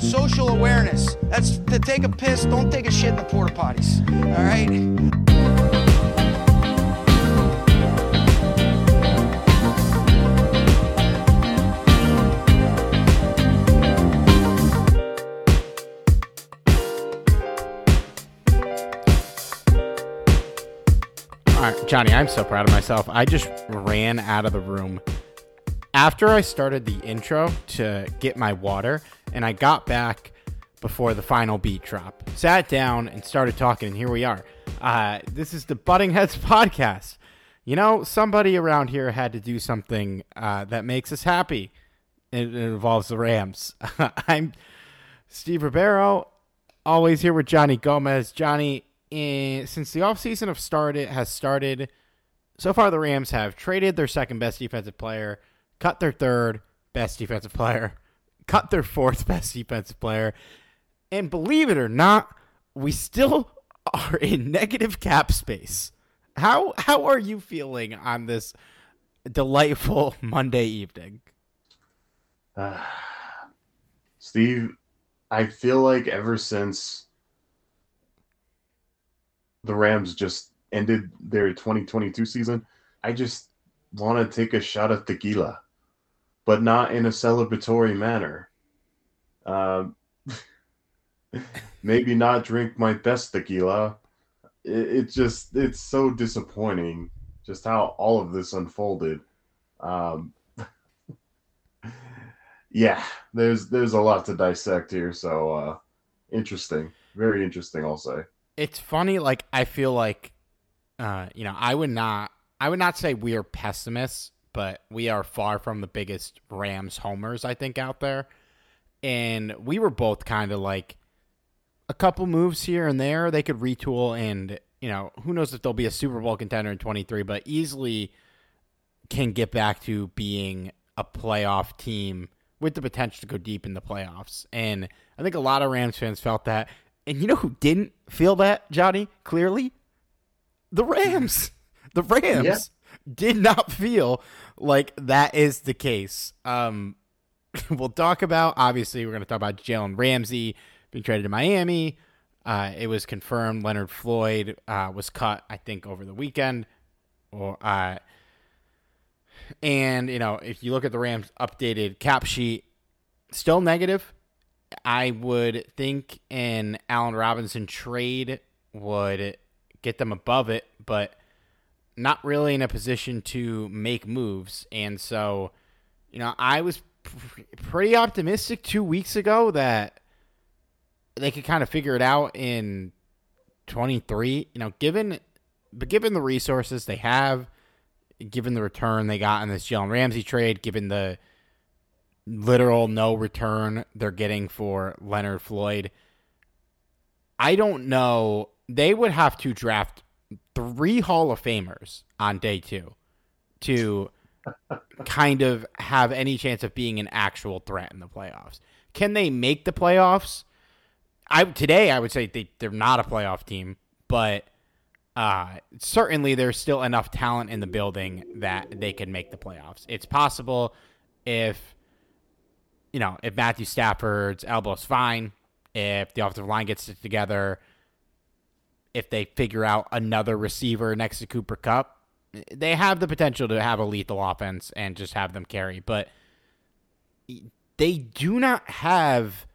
Social awareness. That's to take a piss, don't take a shit in the porta potties. All right? All right, Johnny, I'm so proud of myself. I just ran out of the room after I started the intro to get my water, and I got back before the final beat drop. Sat down and started talking, and here we are. Uh, this is the Butting Heads podcast. You know, somebody around here had to do something uh, that makes us happy. It, it involves the Rams. I'm Steve Ribeiro, always here with Johnny Gomez. Johnny, in, since the offseason have started has started, so far the Rams have traded their second best defensive player, cut their third best defensive player, cut their fourth best defensive player, and believe it or not, we still are in negative cap space. How how are you feeling on this delightful Monday evening? Uh, Steve, I feel like ever since the Rams just ended their 2022 season, I just want to take a shot of tequila, but not in a celebratory manner. Um, maybe not drink my best tequila. It, it just, it's so disappointing just how all of this unfolded. Um, yeah, there's there's a lot to dissect here, so uh interesting. Very interesting, I'll say. It's funny, like I feel like uh, you know, I would not I would not say we are pessimists, but we are far from the biggest Rams homers, I think, out there. And we were both kind of like a couple moves here and there, they could retool and you know, who knows if they'll be a Super Bowl contender in 23, but easily can get back to being a playoff team with the potential to go deep in the playoffs. And I think a lot of Rams fans felt that. And you know who didn't feel that, Johnny? Clearly, the Rams. The Rams Yeah. did not feel like that is the case. Um, we'll talk about obviously we're going to talk about Jalen Ramsey being traded to Miami. Uh, it was confirmed Leonard Floyd uh, was cut, I think, over the weekend. Or uh, and you know, if you look at the Rams' updated cap sheet, still negative. I would think an Allen Robinson trade would get them above it, but not really in a position to make moves. And so, you know, I was pr- pretty optimistic two weeks ago that they could kind of figure it out in 23. You know, given but given the resources they have, given the return they got in this Jalen Ramsey trade, given the literal no return they're getting for Leonard Floyd, I don't know. They would have to draft three Hall of Famers on day two to kind of have any chance of being an actual threat in the playoffs. Can they make the playoffs? I today I would say they, they're not a playoff team, but uh, certainly there's still enough talent in the building that they can make the playoffs. It's possible if you know if Matthew Stafford's elbow's fine, if the offensive line gets it together, if they figure out another receiver next to Cooper Kupp, they have the potential to have a lethal offense and just have them carry. But they do not have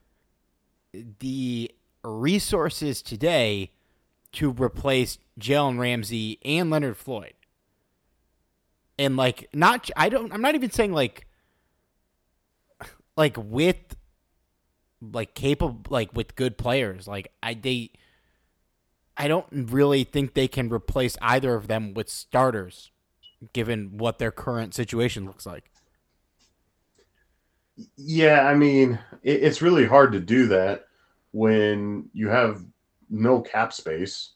the resources today to replace Jalen Ramsey and Leonard Floyd. And like not I don't I'm not even saying like like with like capable like with good players. Like I they I don't really think they can replace either of them with starters given what their current situation looks like. Yeah, I mean, it, it's really hard to do that when you have no cap space.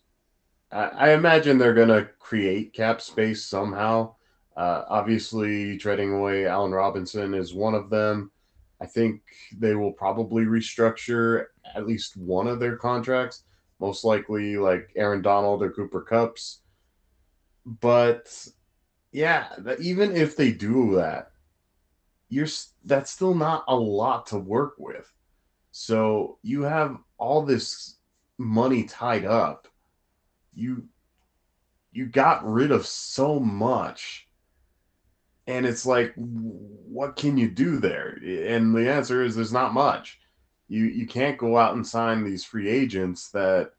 I, I imagine they're going to create cap space somehow. Uh, obviously, trading away Allen Robinson is one of them. I think they will probably restructure at least one of their contracts, most likely like Aaron Donald or Cooper Kupps. But yeah, even if they do that, you're that's still not a lot to work with. So you have all this money tied up. You you got rid of so much. And it's like what can you do there? And the answer is there's not much. You you can't go out and sign these free agents that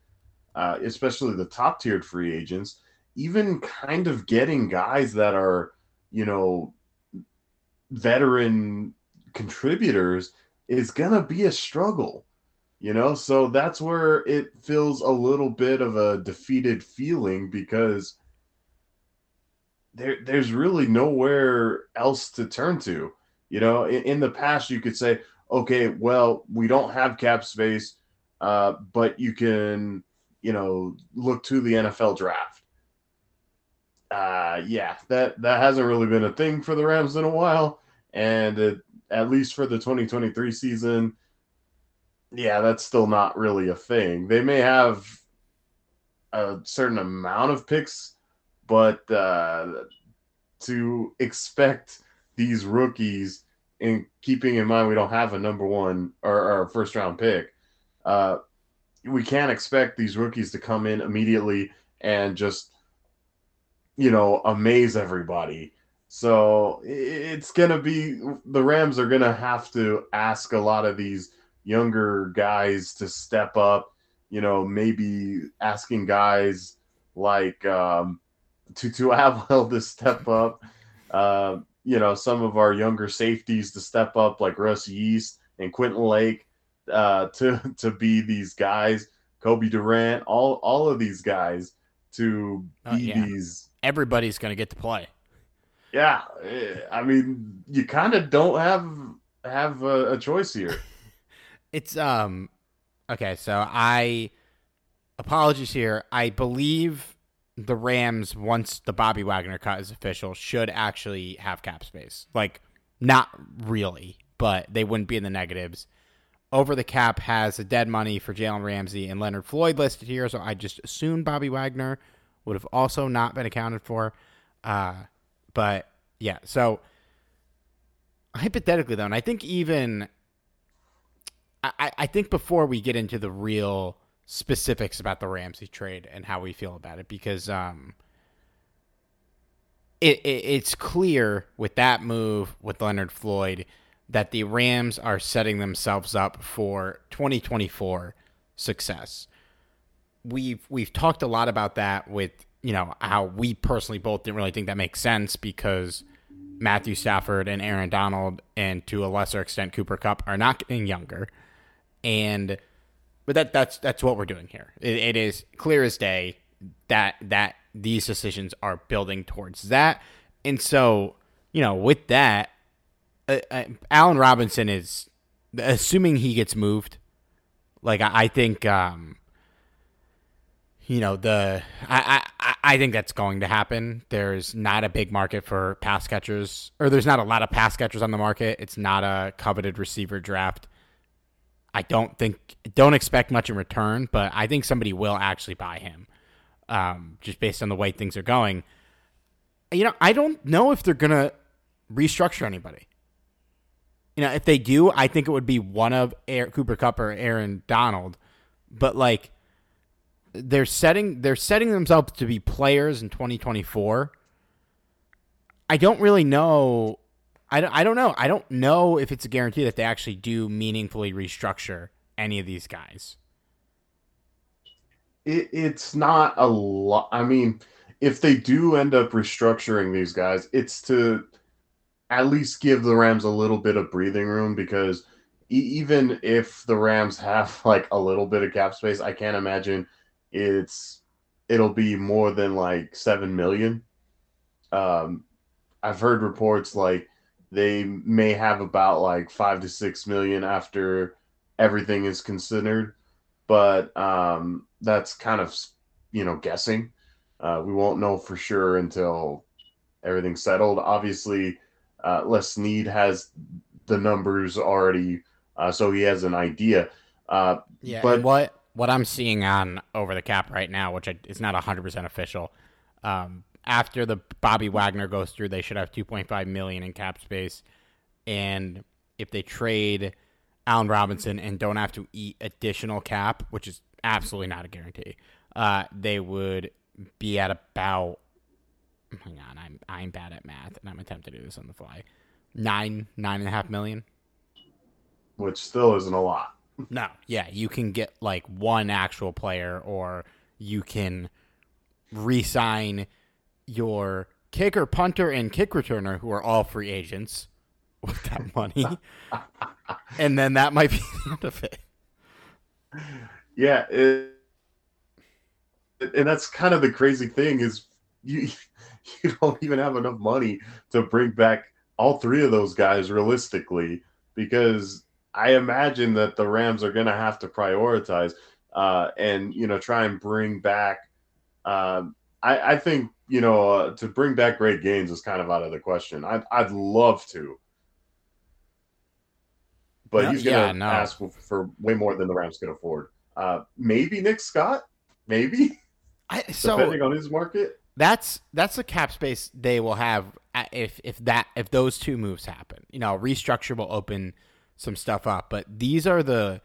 uh, especially the top tiered free agents, even kind of getting guys that are, you know, veteran contributors is to be a struggle you know? So that's where it feels a little bit of a defeated feeling because there there's really nowhere else to turn to you know? In, in the past you could say okay well we don't have cap space uh, but you can you know look to the NFL draft uh yeah that that hasn't really been a thing for the Rams in a while and it, at least for the 2023 season yeah, that's still not really a thing. They may have a certain amount of picks, but uh, to expect these rookies, in keeping in mind we don't have a number one or, or first round pick, uh, we can't expect these rookies to come in immediately and just, you know, amaze everybody. So it's going to be the Rams are going to have to ask a lot of these younger guys to step up. You know, maybe asking guys like um, Tutu to step up. Uh, you know, some of our younger safeties to step up, like Russ Yeast and Quentin Lake, uh, to to be these guys. Cobie Durant, all all of these guys to oh, be yeah. these. Everybody's going to get to play. Yeah, eh, I mean, you kind of don't have have a, a choice here. It's um okay, so I apologies here. I believe the Rams once the Bobby Wagner cut is official should actually have cap space. Like not really, but they wouldn't be in the negatives. Over the cap has the dead money for Jalen Ramsey and Leonard Floyd listed here, so I just assume Bobby Wagner would have also not been accounted for. Uh, but yeah, so hypothetically though, and I think even I, I think before we get into the real specifics about the Ramsey trade and how we feel about it, because um, it, it it's clear with that move with Leonard Floyd that the Rams are setting themselves up for 2024 success. We've we've talked a lot about that with you know how we personally both didn't really think that makes sense because Matthew Stafford and Aaron Donald and to a lesser extent Cooper Kupp are not getting younger and but that that's that's what we're doing here. It, it is clear as day that that these decisions are building towards that, and so you know with that, uh, uh, Allen Robinson is assuming he gets moved. Like I, I think, um, you know the I, I I think that's going to happen. There's not a big market for pass catchers, or there's not a lot of pass catchers on the market. It's not a coveted receiver draft. I don't think don't expect much in return, but I think somebody will actually buy him. um, just based on the way things are going. You know, I don't know if they're gonna restructure anybody. You know, if they do, I think it would be one of Air, Cooper Kupp or Aaron Donald. But like, they're setting they're setting themselves to be players in 2024. I don't really know. I don't, I don't know. I don't know if it's a guarantee that they actually do meaningfully restructure any of these guys. It, it's not a lot. I mean, if they do end up restructuring these guys, it's to at least give the Rams a little bit of breathing room because even if the Rams have like a little bit of cap space, I can't imagine it's it'll be more than like seven million. Um, I've heard reports like they may have about like five to six million after everything is considered, but um, that's kind of you know guessing. Uh, we won't know for sure until everything's settled. Obviously, uh, Les Snead has the numbers already, uh, so he has an idea. Uh, yeah, but what what I'm seeing on over the cap right now, which is not 100 percent official, um, after the Bobby Wagner goes through, they should have 2.5 million in cap space, and if they trade Allen Robinson and don't have to eat additional cap, which is absolutely not a guarantee, uh, they would be at about. Hang on, I'm I'm bad at math, and I'm attempting to do this on the fly. Nine nine and a half million, which still isn't a lot. No, yeah, you can get like one actual player, or you can re-sign your kicker, punter, and kick returner, who are all free agents, with that money, and then that might be the end of it. Yeah, it, and that's kind of the crazy thing is you you don't even have enough money to bring back all three of those guys realistically because I imagine that the Rams are going to have to prioritize uh, and you know try and bring back. Um, I, I think you know uh, to bring back Greg Gaines is kind of out of the question. I'd I'd love to, but he's going to yeah, no. ask for, for, way more than the Rams can afford. Uh, maybe Nick Scott, maybe. I, so depending on his market, that's that's the cap space they will have if if that if those two moves happen. You know, restructure will open some stuff up. But these are the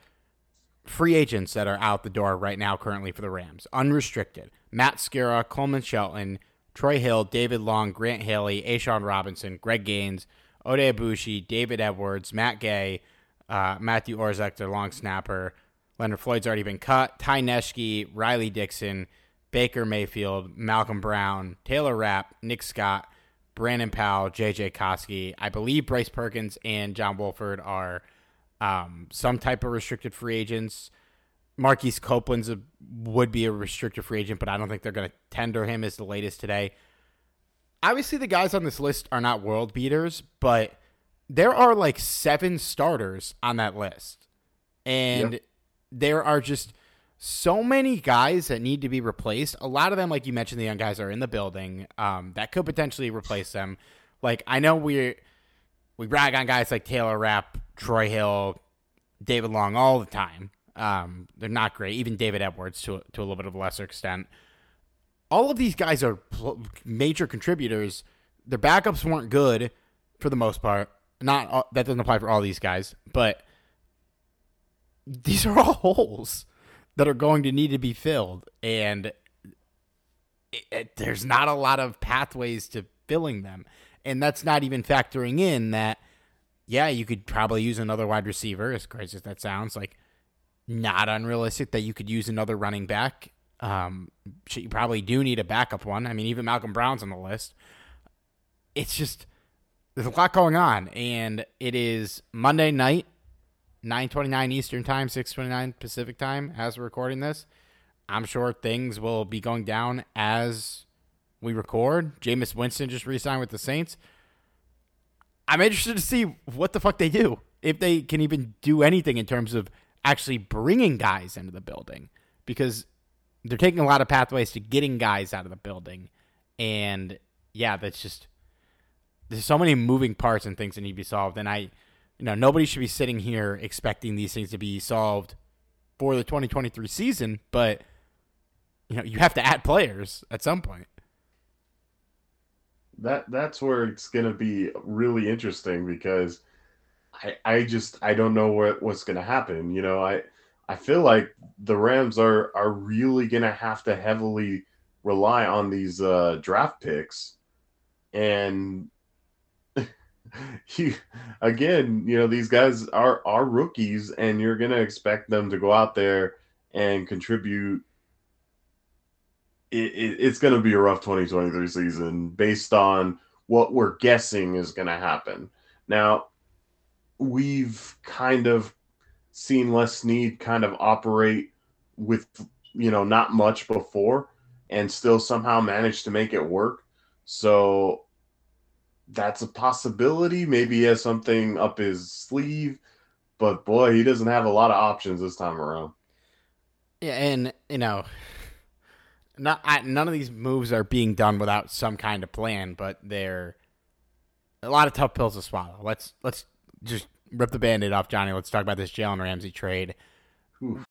free agents that are out the door right now currently for the Rams. Unrestricted. Matt Skura, Coleman Shelton, Troy Hill, David Long, Grant Haley, A'Shawn Robinson, Greg Gaines, Oday Aboushi, David Edwards, Matt Gay, uh, Matthew Orzech, their long snapper. Leonard Floyd's already been cut. Ty Nsekhe, Riley Dixon, Baker Mayfield, Malcolm Brown, Taylor Rapp, Nick Scott, Brandon Powell, JJ Koski. I believe Bryce Perkins and John Wolford are um, some type of restricted free agents. Marquise Copeland's a, would be a restricted free agent, but I don't think they're going to tender him as the latest today. Obviously, the guys on this list are not world beaters, but there are like seven starters on that list. And yep. there are just so many guys that need to be replaced. A lot of them, like you mentioned, the young guys are in the building um, that could potentially replace them. Like I know we we brag on guys like Taylor Rapp, Troy Hill, David Long all the time. Um, they're not great. Even David Edwards to to a little bit of a lesser extent. All of these guys are major contributors. Their backups weren't good for the most part. Not all, that doesn't apply for all these guys, but these are all holes that are going to need to be filled, and it, it, there's not a lot of pathways to filling them, and that's not even factoring in that. Yeah, you could probably use another wide receiver, as crazy as that sounds. Like, not unrealistic that you could use another running back. Um, you probably do need a backup one. I mean, even Malcolm Brown's on the list. It's just there's a lot going on, and it is Monday night 9:29 Eastern Time, 6:29 Pacific Time as we're recording this. I'm sure things will be going down as we record. Jameis Winston just re-signed with the Saints. I'm interested to see what the fuck they do. If they can even do anything in terms of actually bringing guys into the building because they're taking a lot of pathways to getting guys out of the building. And yeah that's just there's so many moving parts and things that need to be solved. And i you know, nobody should be sitting here expecting these things to be solved for the 2023 season, but you know you have to add players at some point. That that's where it's gonna be really interesting because I I just I don't know what what's gonna happen. You know, I I feel like the Rams are are really gonna have to heavily rely on these uh, draft picks, and you again, you know, these guys are are rookies, and you're gonna expect them to go out there and contribute. It, it, it's going to be a rough 2023 season based on what we're guessing is going to happen. Now, we've kind of seen Les Snead kind of operate with you know not much before and still somehow manage to make it work. So that's a possibility. Maybe he has something up his sleeve, but boy, he doesn't have a lot of options this time around. Yeah, and you know, not I, none of these moves are being done without some kind of plan, but they're a lot of tough pills to swallow. Let's let's just rip the band-aid off, Johnny. Let's talk about this Jalen Ramsey trade. Oof.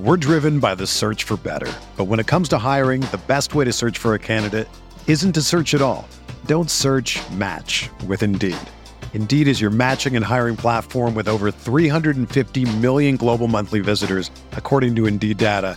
We're driven by the search for better. But when it comes to hiring, the best way to search for a candidate isn't to search at all. Don't search match with Indeed. Indeed is your matching and hiring platform with over 350 million global monthly visitors, according to Indeed data,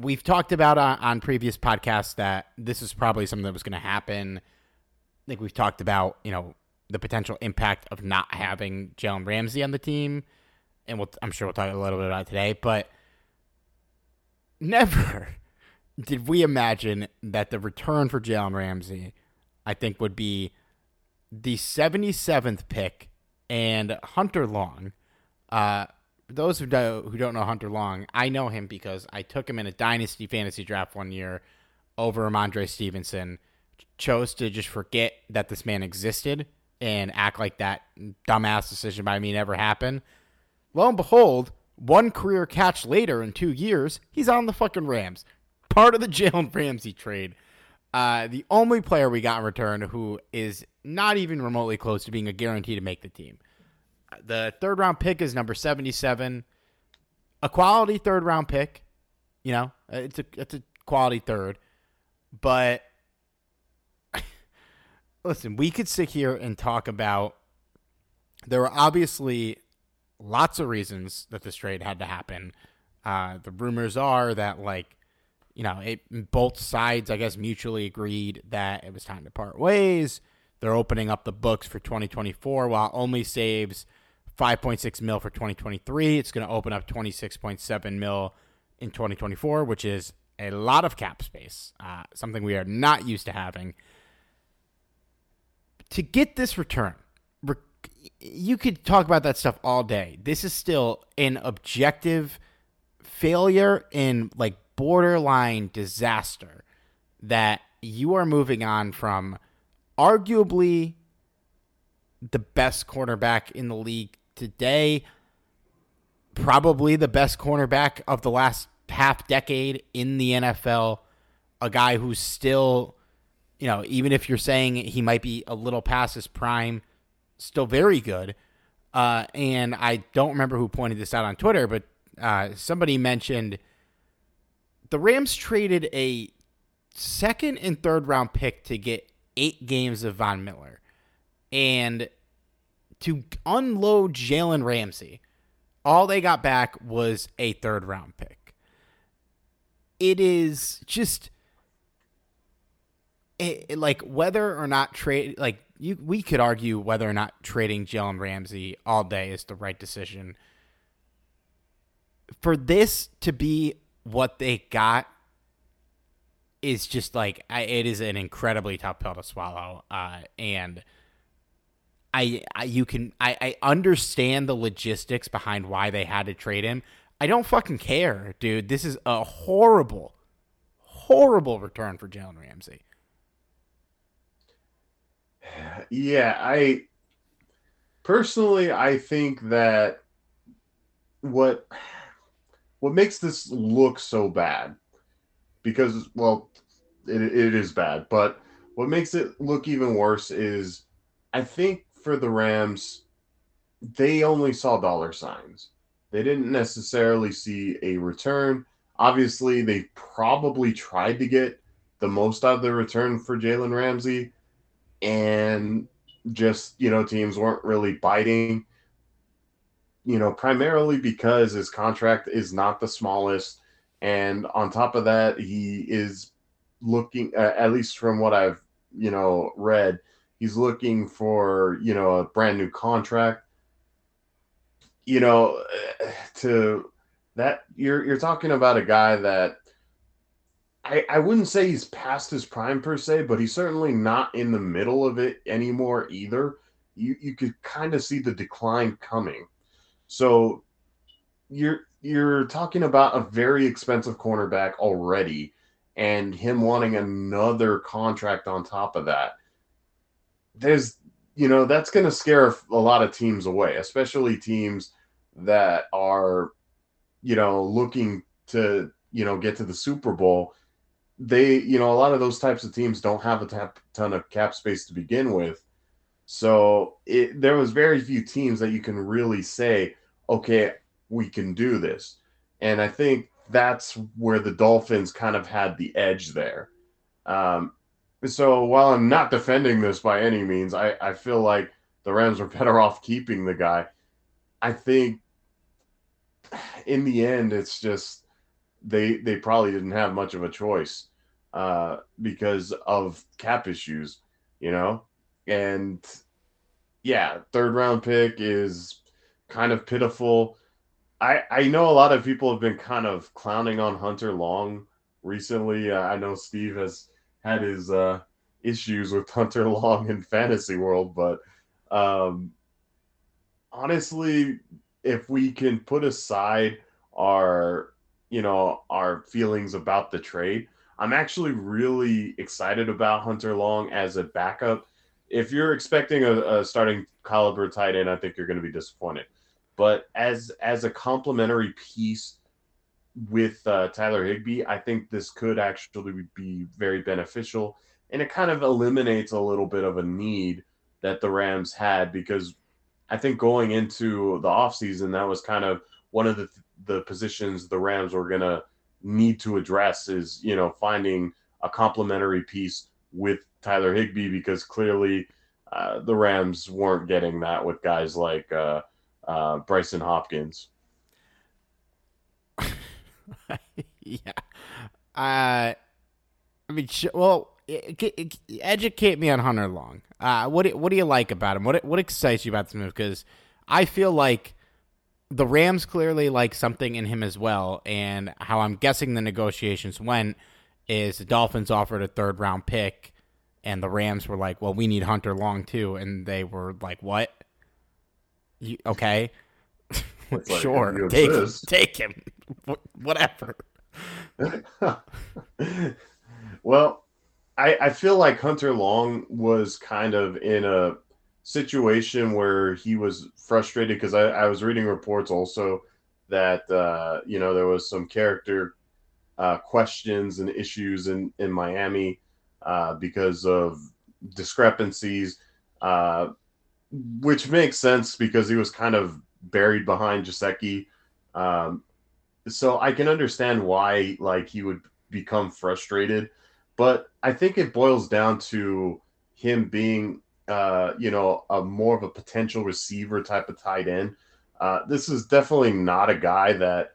We've talked about on, on previous podcasts that this is probably something that was going to happen. I think we've talked about, you know, the potential impact of not having Jalen Ramsey on the team – and we'll, I'm sure we'll talk a little bit about today, but never did we imagine that the return for Jalen Ramsey, I think, would be the 77th pick and Hunter Long. Uh, those who, do, who don't know Hunter Long, I know him because I took him in a dynasty fantasy draft one year over Rhamondre Stevenson. Chose to just forget that this man existed and act like that dumbass decision by me never happened. Lo and behold, one career catch later in two years, he's on the fucking Rams. Part of the Jalen Ramsey trade. Uh, the only player we got in return who is not even remotely close to being a guarantee to make the team. The third round pick is number 77. A quality third round pick. You know, it's a it's a quality third. But listen, we could sit here and talk about there were obviously lots of reasons that this trade had to happen. Uh, the rumors are that like you know it both sides I guess mutually agreed that it was time to part ways. They're opening up the books for 2024 while only saves 5.6 mil for 2023. It's going to open up 26.7 mil in 2024, which is a lot of cap space, uh, something we are not used to having. To get this return, you could talk about that stuff all day. This is still an objective failure in like borderline disaster that you are moving on from arguably the best cornerback in the league today, probably the best cornerback of the last half decade in the NFL, a guy who's still, you know, even if you're saying he might be a little past his prime, still very good. Uh, and I don't remember who pointed this out on Twitter, but uh, somebody mentioned the Rams traded a second and third round pick to get eight games of Von Miller. And to unload Jalen Ramsey, all they got back was a third round pick. It is just it, like whether or not trade like you we could argue whether or not trading Jalen Ramsey all day is the right decision. For this to be what they got is just like it is an incredibly tough pill to swallow, uh, and I, I you can I, I understand the logistics behind why they had to trade him. I don't fucking care, dude. This is a horrible, horrible return for Jalen Ramsey. Yeah, I personally I think that what what makes this look so bad because well it, it is bad but what makes it look even worse is i think for the rams they only saw dollar signs. They didn't necessarily see a return. Obviously they probably tried to get the most out of the return for jalen ramsey and just you know teams weren't really biting you know primarily because his contract is not the smallest. And on top of that, he is looking, uh, at least from what I've you know read, he's looking for you know a brand new contract. You know, to that you're you're talking about a guy that I, I wouldn't say he's past his prime per se, but he's certainly not in the middle of it anymore either. You you could kind of see the decline coming. So you're you're talking about a very expensive cornerback already and him wanting another contract on top of that there's you know that's going to scare a lot of teams away especially teams that are you know looking to you know get to the super bowl they you know a lot of those types of teams don't have a ton of cap space to begin with so it, there was very few teams that you can really say okay we can do this. And I think that's where the Dolphins kind of had the edge there. Um, so while I'm not defending this by any means, I, I feel like the Rams are better off keeping the guy. I think in the end, it's just they they probably didn't have much of a choice uh, because of cap issues, you know. And yeah, third round pick is kind of pitiful. I I know a lot of people have been kind of clowning on Hunter Long recently. Uh, I know Steve has had his uh, issues with Hunter Long in fantasy world, but um, honestly, if we can put aside our you know our feelings about the trade, I'm actually really excited about Hunter Long as a backup. If you're expecting a, a starting caliber tight end, I think you're going to be disappointed. But as as a complementary piece with uh, Tyler Higbee, I think this could actually be very beneficial, and it kind of eliminates a little bit of a need that the Rams had because I think going into the offseason, that was kind of one of the the positions the Rams were going to need to address is you know finding a complementary piece with Tyler Higbee because clearly uh, the Rams weren't getting that with guys like uh, uh, Brycen Hopkins. yeah. Uh, I mean, well, educate me on Hunter Long. Uh, what do, what do you like about him? What what excites you about this move? Because I feel like the Rams clearly like something in him as well, and how I'm guessing the negotiations went is the Dolphins offered a third round pick, and the Rams were like, "Well, we need Hunter Long too," and they were like, "What?" You, okay. Like, sure. Take him. Take him. Whatever. well, I, I feel like Hunter Long was kind of in a situation where he was frustrated because I, I was reading reports also that uh, you know there was some character uh, questions and issues in in Miami uh, because of discrepancies. Uh, which makes sense because he was kind of buried behind Gesicki. Um, so I can understand why like he would become frustrated, but I think it boils down to him being uh, you know a more of a potential receiver type of tight end. Uh, this is definitely not a guy that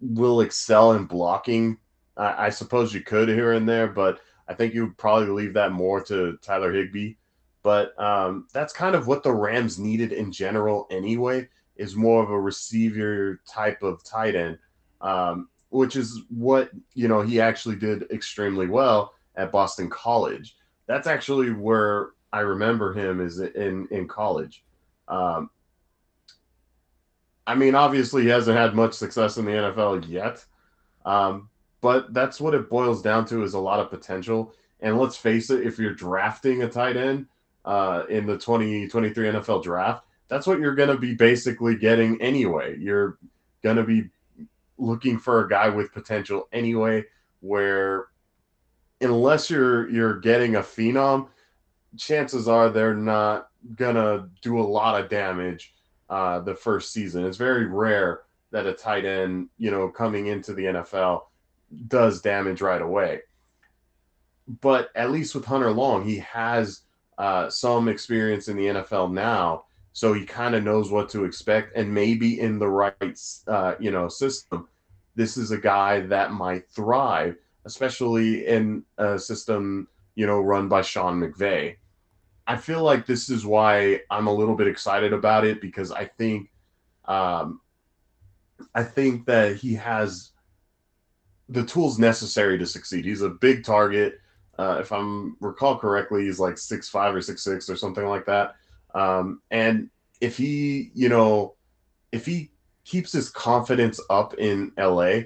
will excel in blocking. I, I suppose you could here and there, but I think you would probably leave that more to Tyler Higbee But um, that's kind of what the Rams needed in general anyway, is more of a receiver type of tight end, um, which is what, you know, he actually did extremely well at Boston College. That's actually where I remember him is in, in college. Um, I mean, obviously, he hasn't had much success in the NFL yet, um, but that's what it boils down to is a lot of potential. And let's face it, if you're drafting a tight end uh, in the 2023 NFL draft, that's what you're going to be basically getting anyway. You're going to be looking for a guy with potential anyway, where unless you're you're getting a phenom, chances are they're not gonna do a lot of damage uh, the first season. It's very rare that a tight end, you know, coming into the NFL does damage right away. But at least with Hunter Long, he has uh, some experience in the NFL now, so he kind of knows what to expect, and maybe in the right, uh, you know, system, this is a guy that might thrive, especially in a system, you know, run by Sean McVay. I feel like this is why I'm a little bit excited about it because I think, um, I think that he has the tools necessary to succeed. He's a big target. Uh, if I'm recall correctly, he's like six five or six six or something like that. Um, and if he, you know, if he keeps his confidence up in LA,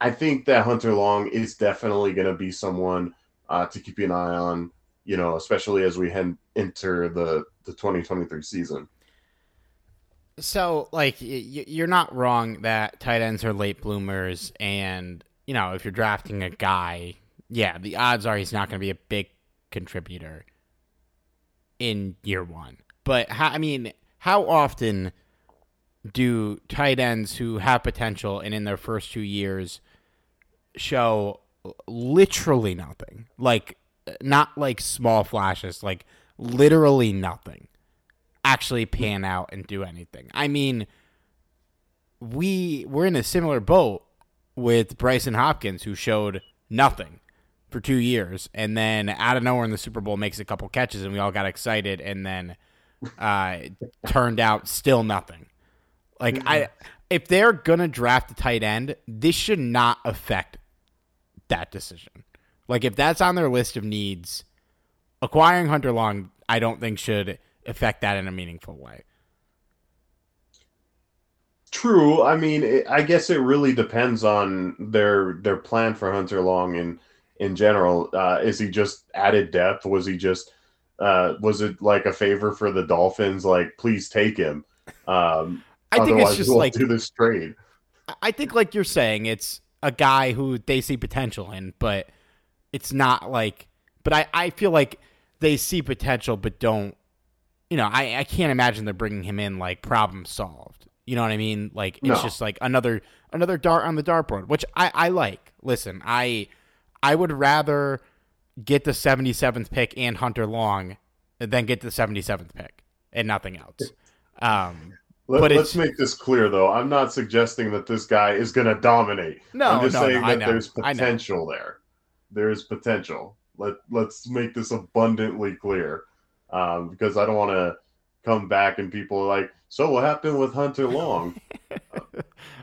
I think that Hunter Long is definitely going to be someone uh, to keep an eye on you know, especially as we head enter the the 2023 season. So, like, you're not wrong that tight ends are late bloomers, and you know, if you're drafting a guy, yeah, the odds are he's not going to be a big contributor in year one. But how, I mean, how often do tight ends who have potential and in their first two years show literally nothing? Like not like small flashes, like literally nothing actually pan out and do anything. I mean, we we're in a similar boat with Brycen Hopkins, who showed nothing for two years, and then out of nowhere in the Super Bowl makes a couple catches, and we all got excited, and then uh, turned out still nothing. Like I, if they're gonna draft a tight end, this should not affect that decision. Like if that's on their list of needs, acquiring Hunter Long, I don't think should affect that in a meaningful way. True. I mean, it, I guess it really depends on their their plan for Hunter Long in in general. Uh, is he just added depth? Was he just uh, was it like a favor for the Dolphins? Like, please take him. Um, I think it's just we'll like do this trade. I think, like you're saying, it's a guy who they see potential in, but it's not like but I, I feel like they see potential but don't you know I, I can't imagine they're bringing him in like problem solved you know what i mean like it's no. just like another another dart on the dartboard which i i like listen i i would rather get the 77th pick and hunter long than get the 77th pick and nothing else um Let, but let's make this clear, though. I'm not suggesting that this guy is going to dominate. No, I'm just no, saying no, that there's potential there there's potential. Let let's make this abundantly clear, um, because I don't want to come back and people are like, so what happened with Hunter Long?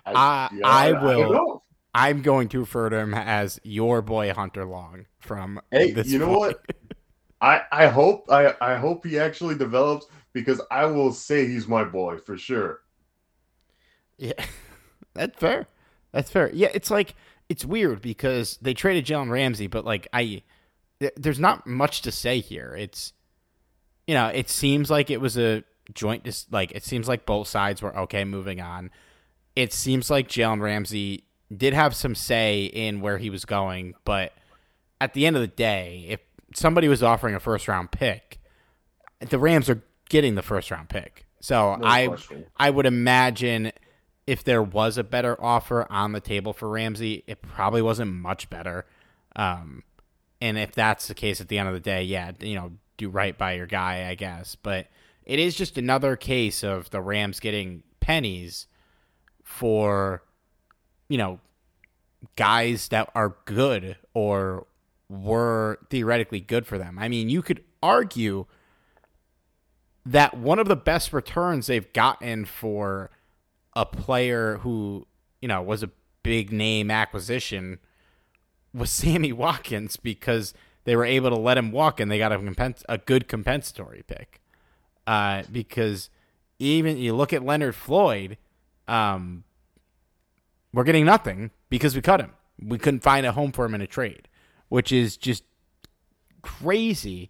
I, I, I, will. I am going to refer to him as your boy Hunter Long from. Hey, you know point. what? I I hope I I hope he actually develops because I will say he's my boy for sure. Yeah, that's fair. That's fair. Yeah, it's like it's weird because they traded Jalen Ramsey, but like I, there's not much to say here. It's, you know, it seems like it was a joint. Dis- like it seems like both sides were okay moving on. It seems like Jalen Ramsey did have some say in where he was going, but at the end of the day, if somebody was offering a first round pick, the Rams are getting the first round pick. So no I question. I would imagine if there was a better offer on the table for Ramsey, it probably wasn't much better. Um, and if that's the case at the end of the day, yeah, you know, do right by your guy, I guess. But it is just another case of the Rams getting pennies for, you know, guys that are good or were theoretically good for them. I mean, you could argue that one of the best returns they've gotten for a player who, you know, was a big name acquisition was Sammy Watkins because they were able to let him walk and they got a, compens- a good compensatory pick. Uh, because even you look at Leonard Floyd, um, we're getting nothing because we cut him. We couldn't find a home for him in a trade, which is just crazy.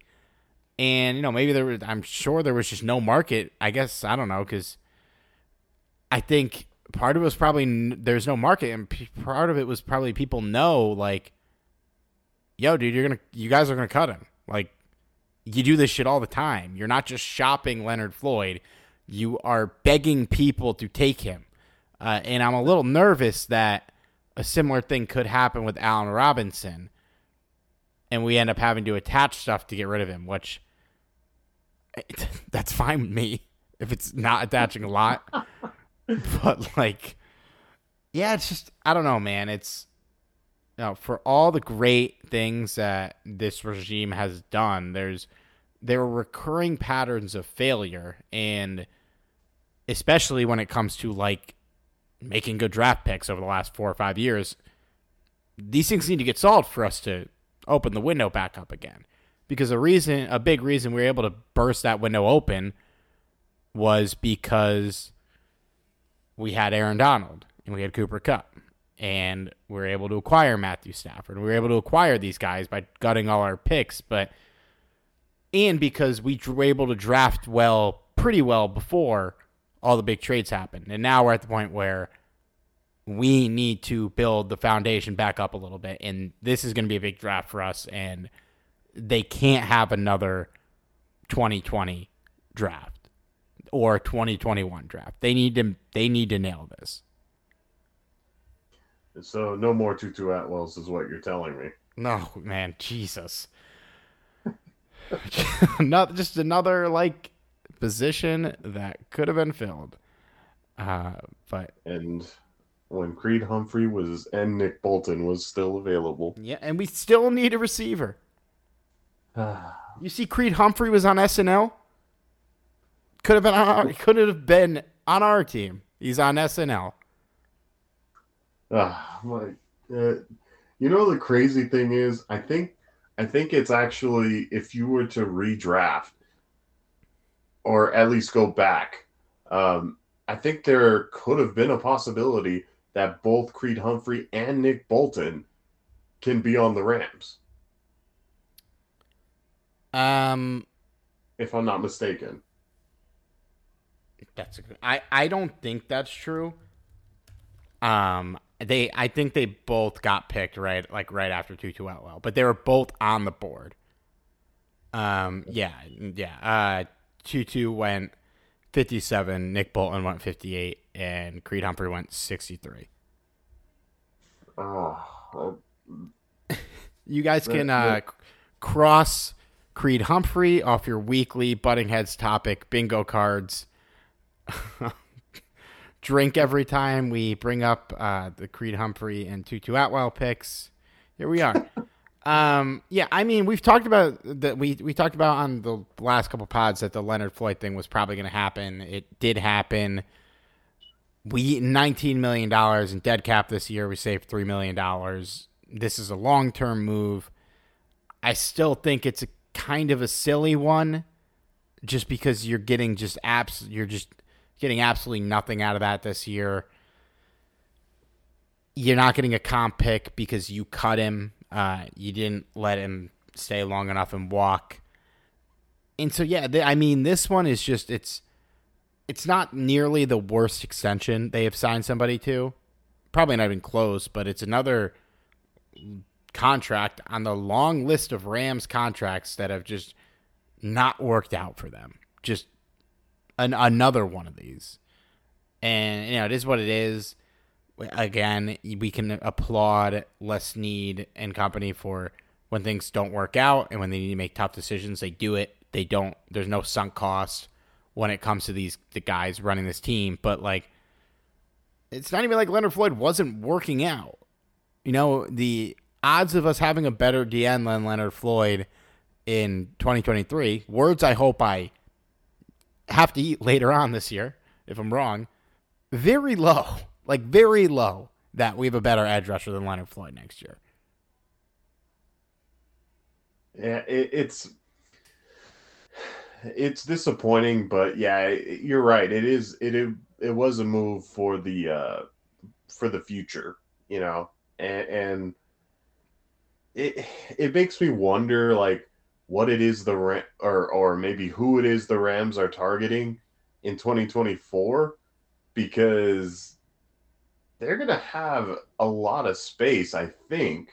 And you know, maybe there was. I'm sure there was just no market. I guess I don't know because I think part of it was probably there's no market, and part of it was probably people know like, yo, dude, you're gonna, you guys are gonna cut him. Like, you do this shit all the time. You're not just shopping Leonard Floyd. You are begging people to take him. Uh, and I'm a little nervous that a similar thing could happen with Allen Robinson, and we end up having to attach stuff to get rid of him, which that's fine with me if it's not attaching a lot. but like, yeah, it's just I don't know, man. It's you know, for all the great things that this regime has done, there's there are recurring patterns of failure, and especially when it comes to like making good draft picks over the last four or five years, these things need to get solved for us to open the window back up again. Because a reason, a big reason we were able to burst that window open was because we had Aaron Donald and we had Cooper Kupp And we were able to acquire Matthew Stafford. We were able to acquire these guys by gutting all our picks, but and because we were able to draft well, pretty well before all the big trades happened. And now we're at the point where we need to build the foundation back up a little bit. And this is going to be a big draft for us. And they can't have another 2020 draft or 2021 draft. They need to they need to nail this. So no more Tutu Atwells is what you're telling me. No, man, Jesus. Not just another like position that could have been filled. Uh, but And when Creed Humphrey was and Nick Bolton was still available. yeah, and we still need a receiver. You see, Creed Humphrey was on SNL. Could have been on our, could have been on our team. He's on SNL. Ah, my, uh, you know the crazy thing is, I think, I think it's actually if you were to redraft, or at least go back, um, I think there could have been a possibility that both Creed Humphrey and Nick Bolton can be on the Rams, Um, if I'm not mistaken. that's a good. I I don't think that's true. Um, they I think they both got picked right like right after Tutu Atwell, but they were both on the board. Um, yeah, yeah. Uh, Tutu went fifty-seven. Nick Bolton went fifty-eight, and Creed Humphrey went sixty-three. Oh, You guys can uh, cross Creed Humphrey off your weekly butting heads topic bingo cards. Drink every time we bring up uh, the Creed Humphrey and Tutu Atwell picks. Here we are. Um, yeah, I mean we've talked about that. We we talked about on the last couple pods that the Leonard Floyd thing was probably going to happen. It did happen. We nineteen million dollars in dead cap this year. We saved three million dollars. This is a long term move. I still think it's a kind of a silly one, just because you're getting just abs. You're just getting absolutely nothing out of that this year. You're not getting a comp pick because you cut him. Uh, you didn't let him stay long enough and walk. And so yeah, th- I mean, this one is just it's it's not nearly the worst extension they have signed somebody to. Probably not even close, but it's another contract on the long list of Rams contracts that have just not worked out for them. Just an, another one of these. And, you know, it is what it is. Again, we can applaud Les Snead and company for when things don't work out and when they need to make tough decisions, they do it. They don't, there's no sunk cost when it comes to these the guys running this team. But, like, it's not even like Leonard Floyd wasn't working out. You know, the odds of us having a better DN than Leonard Floyd in 2023, words I hope I have to eat later on this year, if I'm wrong, very low, like very low, that we have a better edge rusher than Leonard Floyd next year. Yeah, it, it's it's disappointing, but yeah, you're right. It is it it, it was a move for the uh for the future, you know, and, and it it makes me wonder like what it is the Ram or or maybe who it is the Rams are targeting in 2024 because they're going to have a lot of space, I think.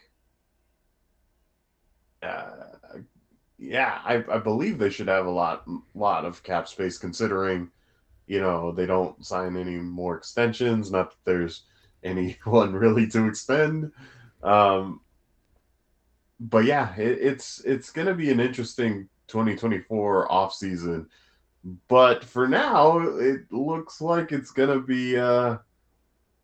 Uh, yeah, I, I believe they should have a lot lot of cap space considering, you know, they don't sign any more extensions. Not that there's anyone really to extend. Um, but yeah, it, it's it's gonna be an interesting 2024 off season. But for now, it looks like it's gonna be uh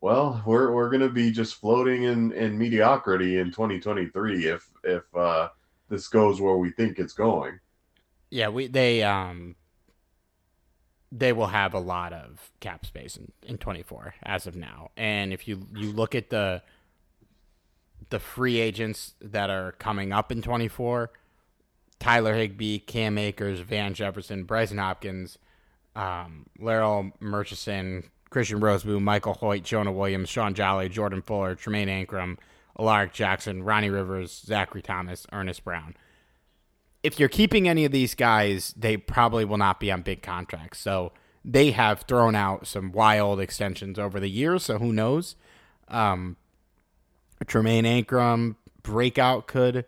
well, we're we're gonna be just floating in, in mediocrity in 2023 if if uh this goes where we think it's going. Yeah, we they um they will have a lot of cap space in, in 24 as of now. And if you you look at the the free agents that are coming up in 24, Tyler Higbee, Cam Akers, Van Jefferson, Brycen Hopkins, um, Larrell Murchison, Christian Rozeboom, Michael Hoyt, Jonah Williams, Shaun Jolly, Jordan Fuller, Tremayne Anchrum, Alaric Jackson, Ronnie Rivers, Zachary Thomas, Ernest Brown. If you're keeping any of these guys, they probably will not be on big contracts. So they have thrown out some wild extensions over the years. So who knows? Um, Tremayne Anchrum breakout could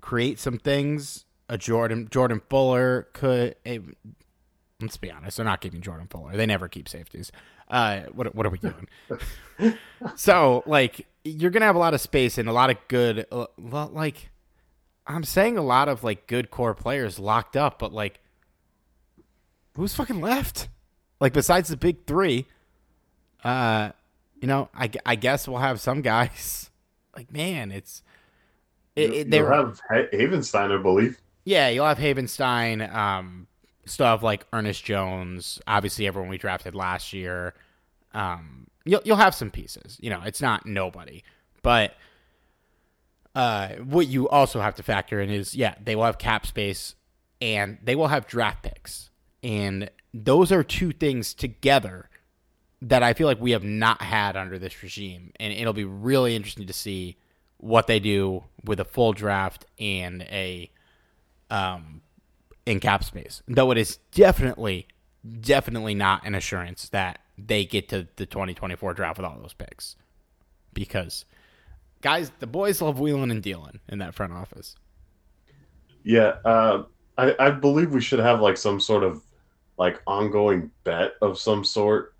create some things. A Jordan Jordan Fuller could. Eh, let's be honest, they're not keeping Jordan Fuller. They never keep safeties. Uh, what what are we doing? so like you're gonna have a lot of space and a lot of good, uh, like I'm saying, a lot of like good core players locked up, but like who's fucking left? Like besides the big three, uh, you know, I, I guess we'll have some guys. Like man, it's it, it, they have Havenstein, I believe. Yeah, you'll have Havenstein. Um, stuff like Ernest Jones, obviously everyone we drafted last year. Um, you'll you'll have some pieces. You know, it's not nobody, but uh, what you also have to factor in is yeah, they will have cap space and they will have draft picks, and those are two things together that I feel like we have not had under this regime, and it'll be really interesting to see what they do with a full draft and a um in cap space. Though it is definitely, definitely not an assurance that they get to the 2024 draft with all those picks. Because, guys, the boys love wheeling and dealing in that front office. Yeah, uh, I, I believe we should have like some sort of like ongoing bet of some sort,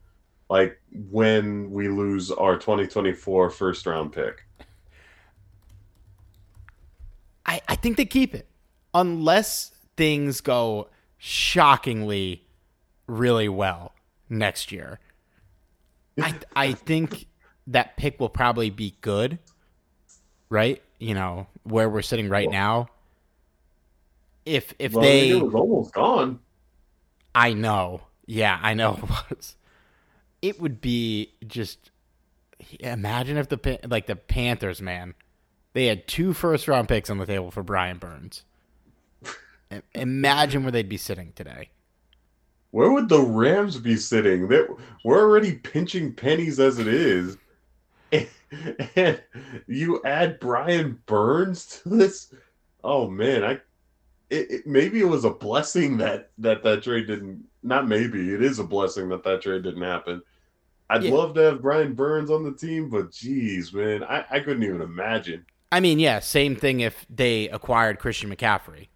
like when we lose our 2024 first round pick. I, I think they keep it unless things go shockingly really well next year. I I think that pick will probably be good, right? You know where we're sitting right now. If if well, they it was almost gone. I know. Yeah, I know it was. It would be just imagine if the like the Panthers, man, they had two first round picks on the table for Brian Burns. Imagine where they'd be sitting today. Where would the Rams be sitting? They're, we're already pinching pennies as it is. And, and you add Brian Burns to this. Oh man, I it, it, maybe it was a blessing that that that trade didn't. Not maybe it is a blessing that that trade didn't happen. I'd yeah. love to have Brian Burns on the team, but geez, man, I, I couldn't even imagine. I mean, yeah, same thing if they acquired Christian McCaffrey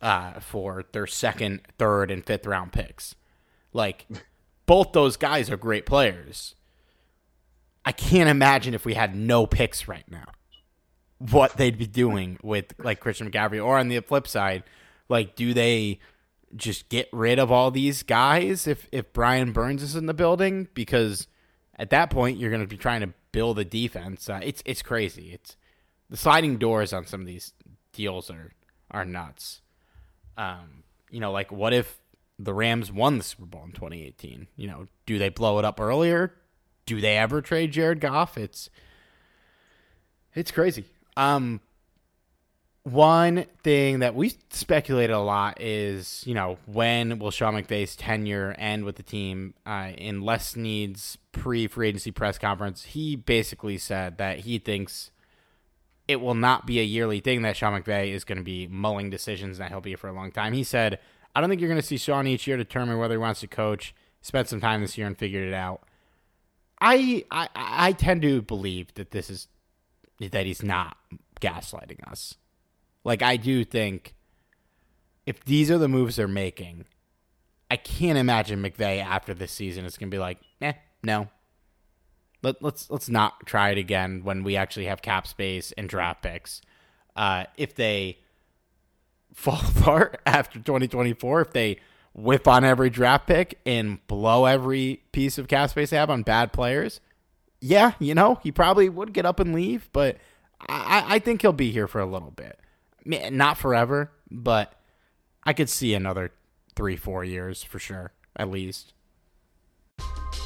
uh, for their second, third, and fifth round picks. Like, both those guys are great players. I can't imagine if we had no picks right now, what they'd be doing with like Christian McCaffrey. Or on the flip side, like, do they just get rid of all these guys if if Brian Burns is in the building? Because at that point, you're going to be trying to build a defense. Uh, it's it's crazy. It's the sliding doors on some of these deals are are nuts. Um, you know, like what if the Rams won the Super Bowl in 2018. You know, do they blow it up earlier? Do they ever trade Jared Goff? It's it's crazy. Um, one thing that we speculated a lot is, you know, when will Sean McVay's tenure end with the team? Uh, in Les Snead's pre-free agency press conference, he basically said that he thinks it will not be a yearly thing that Sean McVay is going to be mulling decisions that he'll be for a long time. He said, I don't think you're going to see Sean each year determine whether he wants to coach. Spent some time this year and figured it out. I I I tend to believe that this is that he's not gaslighting us. Like I do think if these are the moves they're making, I can't imagine McVay after this season is going to be like, "Eh, no. Let, let's let's not try it again when we actually have cap space and draft picks." Uh, if they fall apart after 2024, if they whip on every draft pick and blow every piece of cap space they have on bad players, yeah, you know, he probably would get up and leave, but I, I think he'll be here for a little bit. Not forever, but I could see another three, four years for sure, at least.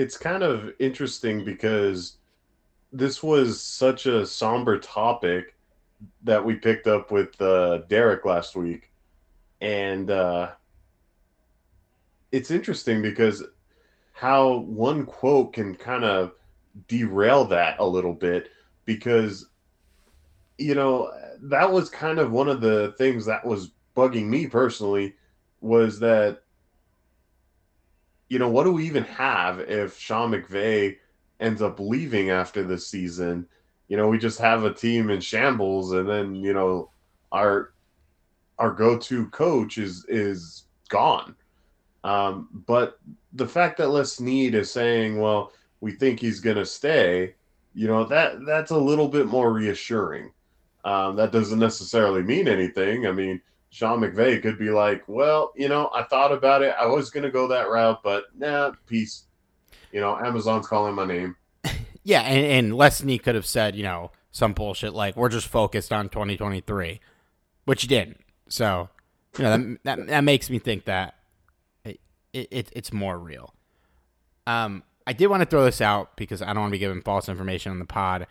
it's kind of interesting because this was such a somber topic that we picked up with uh, Derek last week, and uh, it's interesting because how one quote can kind of derail that a little bit because you know that was kind of one of the things that was bugging me personally was that you know what do we even have if Sean McVay ends up leaving after the season you know, we just have a team in shambles, and then you know, our our go-to coach is is gone. Um, but the fact that Les Snead is saying, "Well, we think he's going to stay," you know, that that's a little bit more reassuring. Um, that doesn't necessarily mean anything. I mean, Sean McVay could be like, "Well, you know, I thought about it. I was going to go that route, but nah, peace. You know, Amazon's calling my name." Yeah, and, and Les Snead could have said, you know, some bullshit like we're just focused on 2023, which he didn't. So, you know, that, that, that makes me think that it, it it's more real. Um, I did want to throw this out because I don't want to be giving false information on the pod.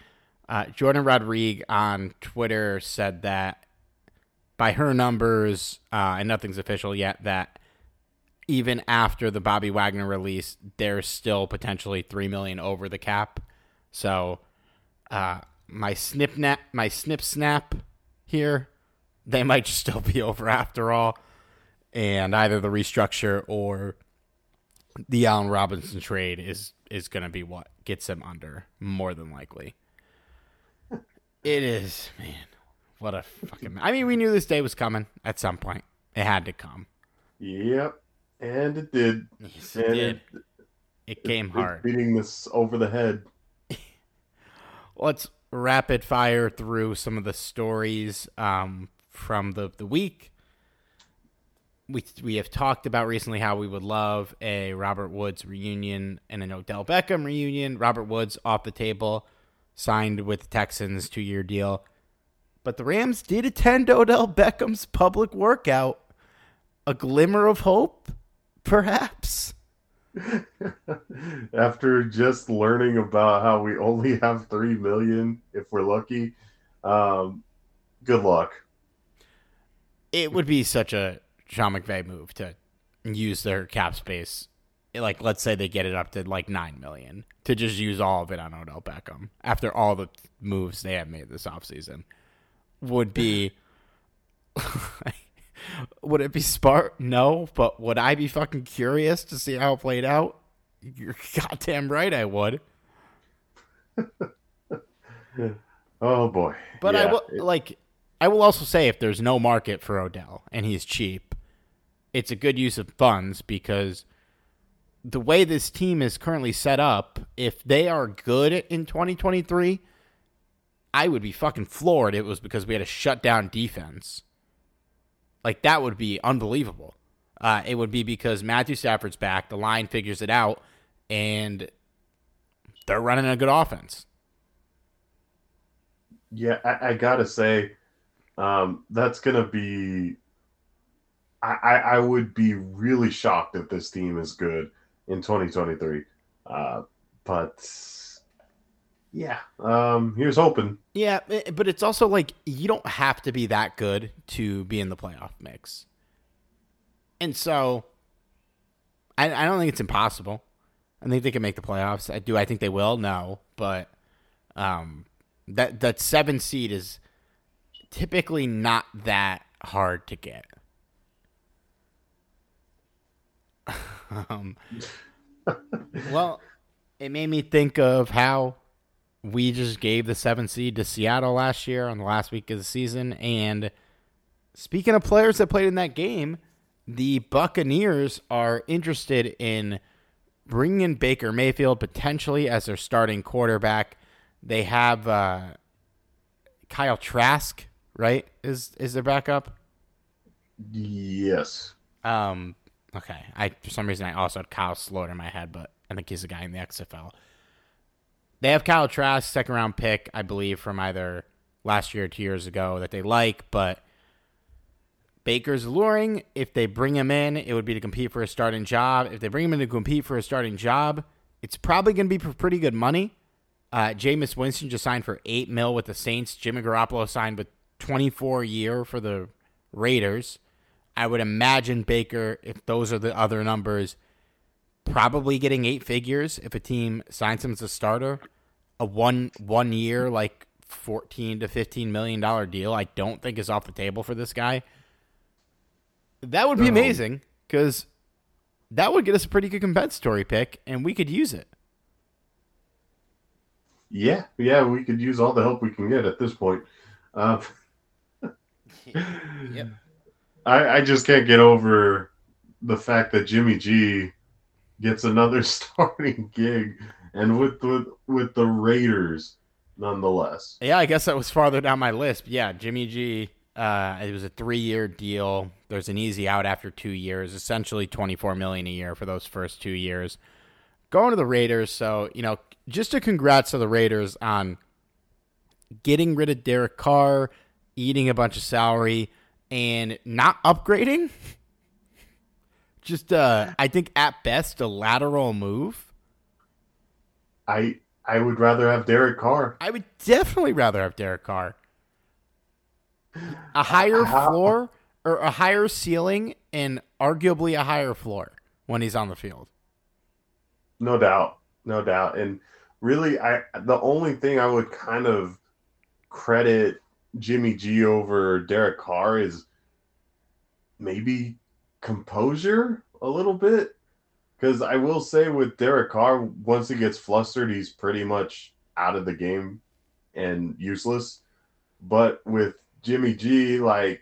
Uh, Jordan Rodriguez on Twitter said that by her numbers, uh, and nothing's official yet, that even after the Bobby Wagner release, there's still potentially three million over the cap. So uh, my snip nap, my snip snap here, they might still be over after all, and either the restructure or the Allen Robinson trade is is going to be what gets him under more than likely. It is, man. What a fucking. I mean, we knew this day was coming at some point. It had to come. Yep, and it did. Yes, it and did. It, it came hard. Beating this over the head let's rapid fire through some of the stories um, from the, the week. We, we have talked about recently how we would love a Robert Woods reunion and an Odell Beckham reunion. Robert Woods off the table, signed with the Texans, two year deal. But the Rams did attend Odell Beckham's public workout. A glimmer of hope, perhaps. After just learning about how we only have three million if we're lucky, um, good luck. It would be such a Sean McVay move to use their cap space. Like, let's say they get it up to like nine million to just use all of it on Odell Beckham after all the moves they have made this offseason would be. would it be smart? No, but would I be fucking curious to see how it played out? You're goddamn right, I would. oh boy! But yeah, I will it, like. I will also say if there's no market for Odell and he's cheap, it's a good use of funds because the way this team is currently set up, if they are good in 2023, I would be fucking floored. It was because we had a shutdown defense. Like that would be unbelievable. Uh, it would be because Matthew Stafford's back, the line figures it out, and they're running a good offense. Yeah, I, I gotta say, um, that's gonna be. I, I, I would be really shocked if this team is good in 2023. Uh, but yeah, um, he was hoping. Yeah, eh, but it's also like you don't have to be that good to be in the playoff mix. And so I, I don't think it's impossible. I think they can make the playoffs. I do. I think they will. No, but um, that that seven seed is typically not that hard to get. um, well, it made me think of how we just gave the seven seed to Seattle last year on the last week of the season. And speaking of players that played in that game, the Buccaneers are interested in bringing in Baker Mayfield potentially as their starting quarterback. They have uh, Kyle Trask, right? Is is their backup? Yes. Um. Okay. I for some reason I also had Kyle Sloter in my head, but I think he's a guy in the XFL. They have Kyle Trask, second round pick, I believe, from either last year or two years ago that they like, but Baker's alluring. If they bring him in, it would be to compete for a starting job. If they bring him in to compete for a starting job, it's probably going to be for pretty good money. Uh, Jameis Winston just signed for eight mil with the Saints. Jimmy Garoppolo signed with 24 year for the Raiders. I would imagine Baker, if those are the other numbers, probably getting eight figures if a team signs him as a starter. A one one year like fourteen to fifteen million dollar deal, I don't think is off the table for this guy. That would be amazing because that would get us a pretty good compensatory pick, and we could use it. Yeah, yeah, we could use all the help we can get at this point. Uh, yep. I, I just can't get over the fact that Jimmy G gets another starting gig, and with with with the Raiders, nonetheless. Yeah, I guess that was farther down my list. Yeah, Jimmy G. Uh, it was a three-year deal. There's an easy out after two years. Essentially, 24 million a year for those first two years. Going to the Raiders, so you know, just a congrats to the Raiders on getting rid of Derek Carr, eating a bunch of salary, and not upgrading. Just uh I think at best a lateral move. I I would rather have Derek Carr. I would definitely rather have Derek Carr. A higher floor or a higher ceiling and arguably a higher floor when he's on the field. No doubt. No doubt. And really I the only thing I would kind of credit Jimmy G over Derek Carr is maybe composure a little bit. Because I will say with Derek Carr, once he gets flustered, he's pretty much out of the game and useless. But with Jimmy G, like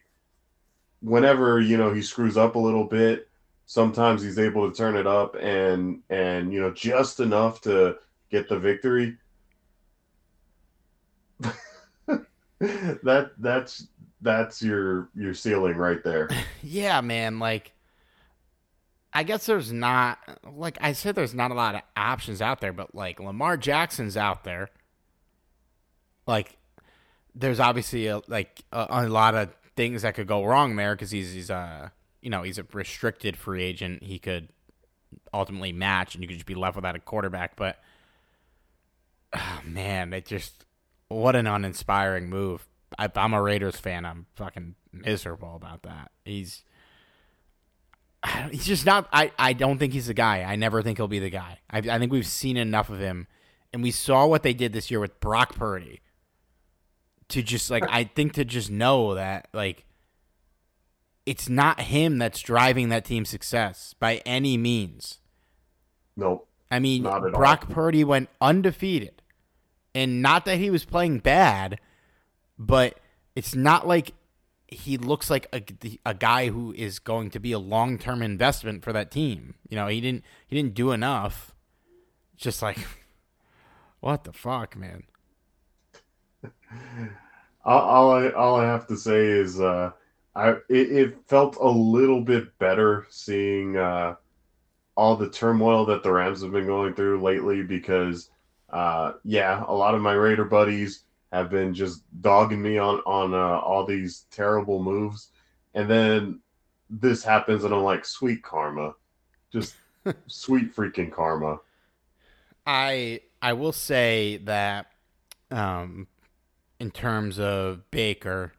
whenever you know he screws up a little bit, sometimes he's able to turn it up and and you know just enough to get the victory. that that's that's your your ceiling right there. yeah, man. Like, I guess there's not like I said, there's not a lot of options out there, but like Lamar Jackson's out there. Like, there's obviously a, like a, a lot of things that could go wrong there because he's he's uh you know he's a restricted free agent. He could ultimately match, and you could just be left without a quarterback. But oh, man, it just what an uninspiring move. I, I'm a Raiders fan. I'm fucking miserable about that. He's he's just not. I, I don't think he's the guy. I never think he'll be the guy. I, I think we've seen enough of him, and we saw what they did this year with Brock Purdy. To just like, I think to just know that like, it's not him that's driving that team's success by any means. Nope. I mean, Brock all. Purdy went undefeated, and not that he was playing bad, but it's not like he looks like a, a guy who is going to be a long term investment for that team. You know, he didn't he didn't do enough. Just like, what the fuck, man? All, I all I have to say is uh, I it, it felt a little bit better seeing uh, all the turmoil that the Rams have been going through lately because uh, yeah, a lot of my Raider buddies have been just dogging me on on uh, all these terrible moves, and then this happens, and I'm like, sweet karma, just sweet freaking karma. I I will say that um in terms of Baker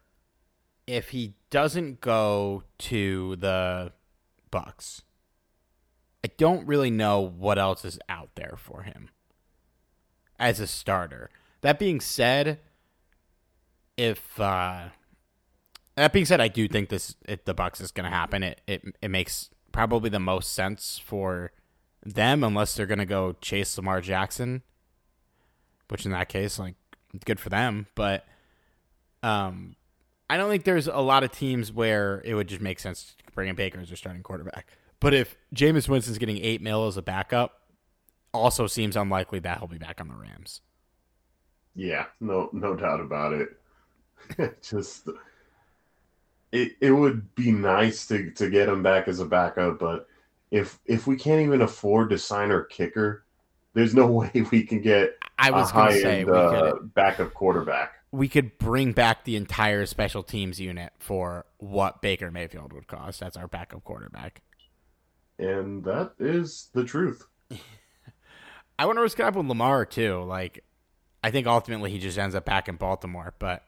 if he doesn't go to the Bucks I don't really know what else is out there for him as a starter. That being said, if uh that being said, I do think this if the Bucks is going to happen. It, it it makes probably the most sense for them unless they're going to go chase Lamar Jackson, which in that case, like, good for them. But um, I don't think there's a lot of teams where it would just make sense to bring in Baker as their starting quarterback. But if Jameis Winston's getting eight mil as a backup, also seems unlikely that he'll be back on the Rams. Yeah, no, no doubt about it. Just it, it would be nice to to get him back as a backup, but if if we can't even afford to sign our kicker, there's no way we can get I was a high to say end we uh, could backup quarterback. we could bring back the entire special teams unit for what Baker Mayfield would cost. That's our backup quarterback. And that is the truth. I wonder what's going to happen with Lamar too. Like, I think ultimately he just ends up back in Baltimore, but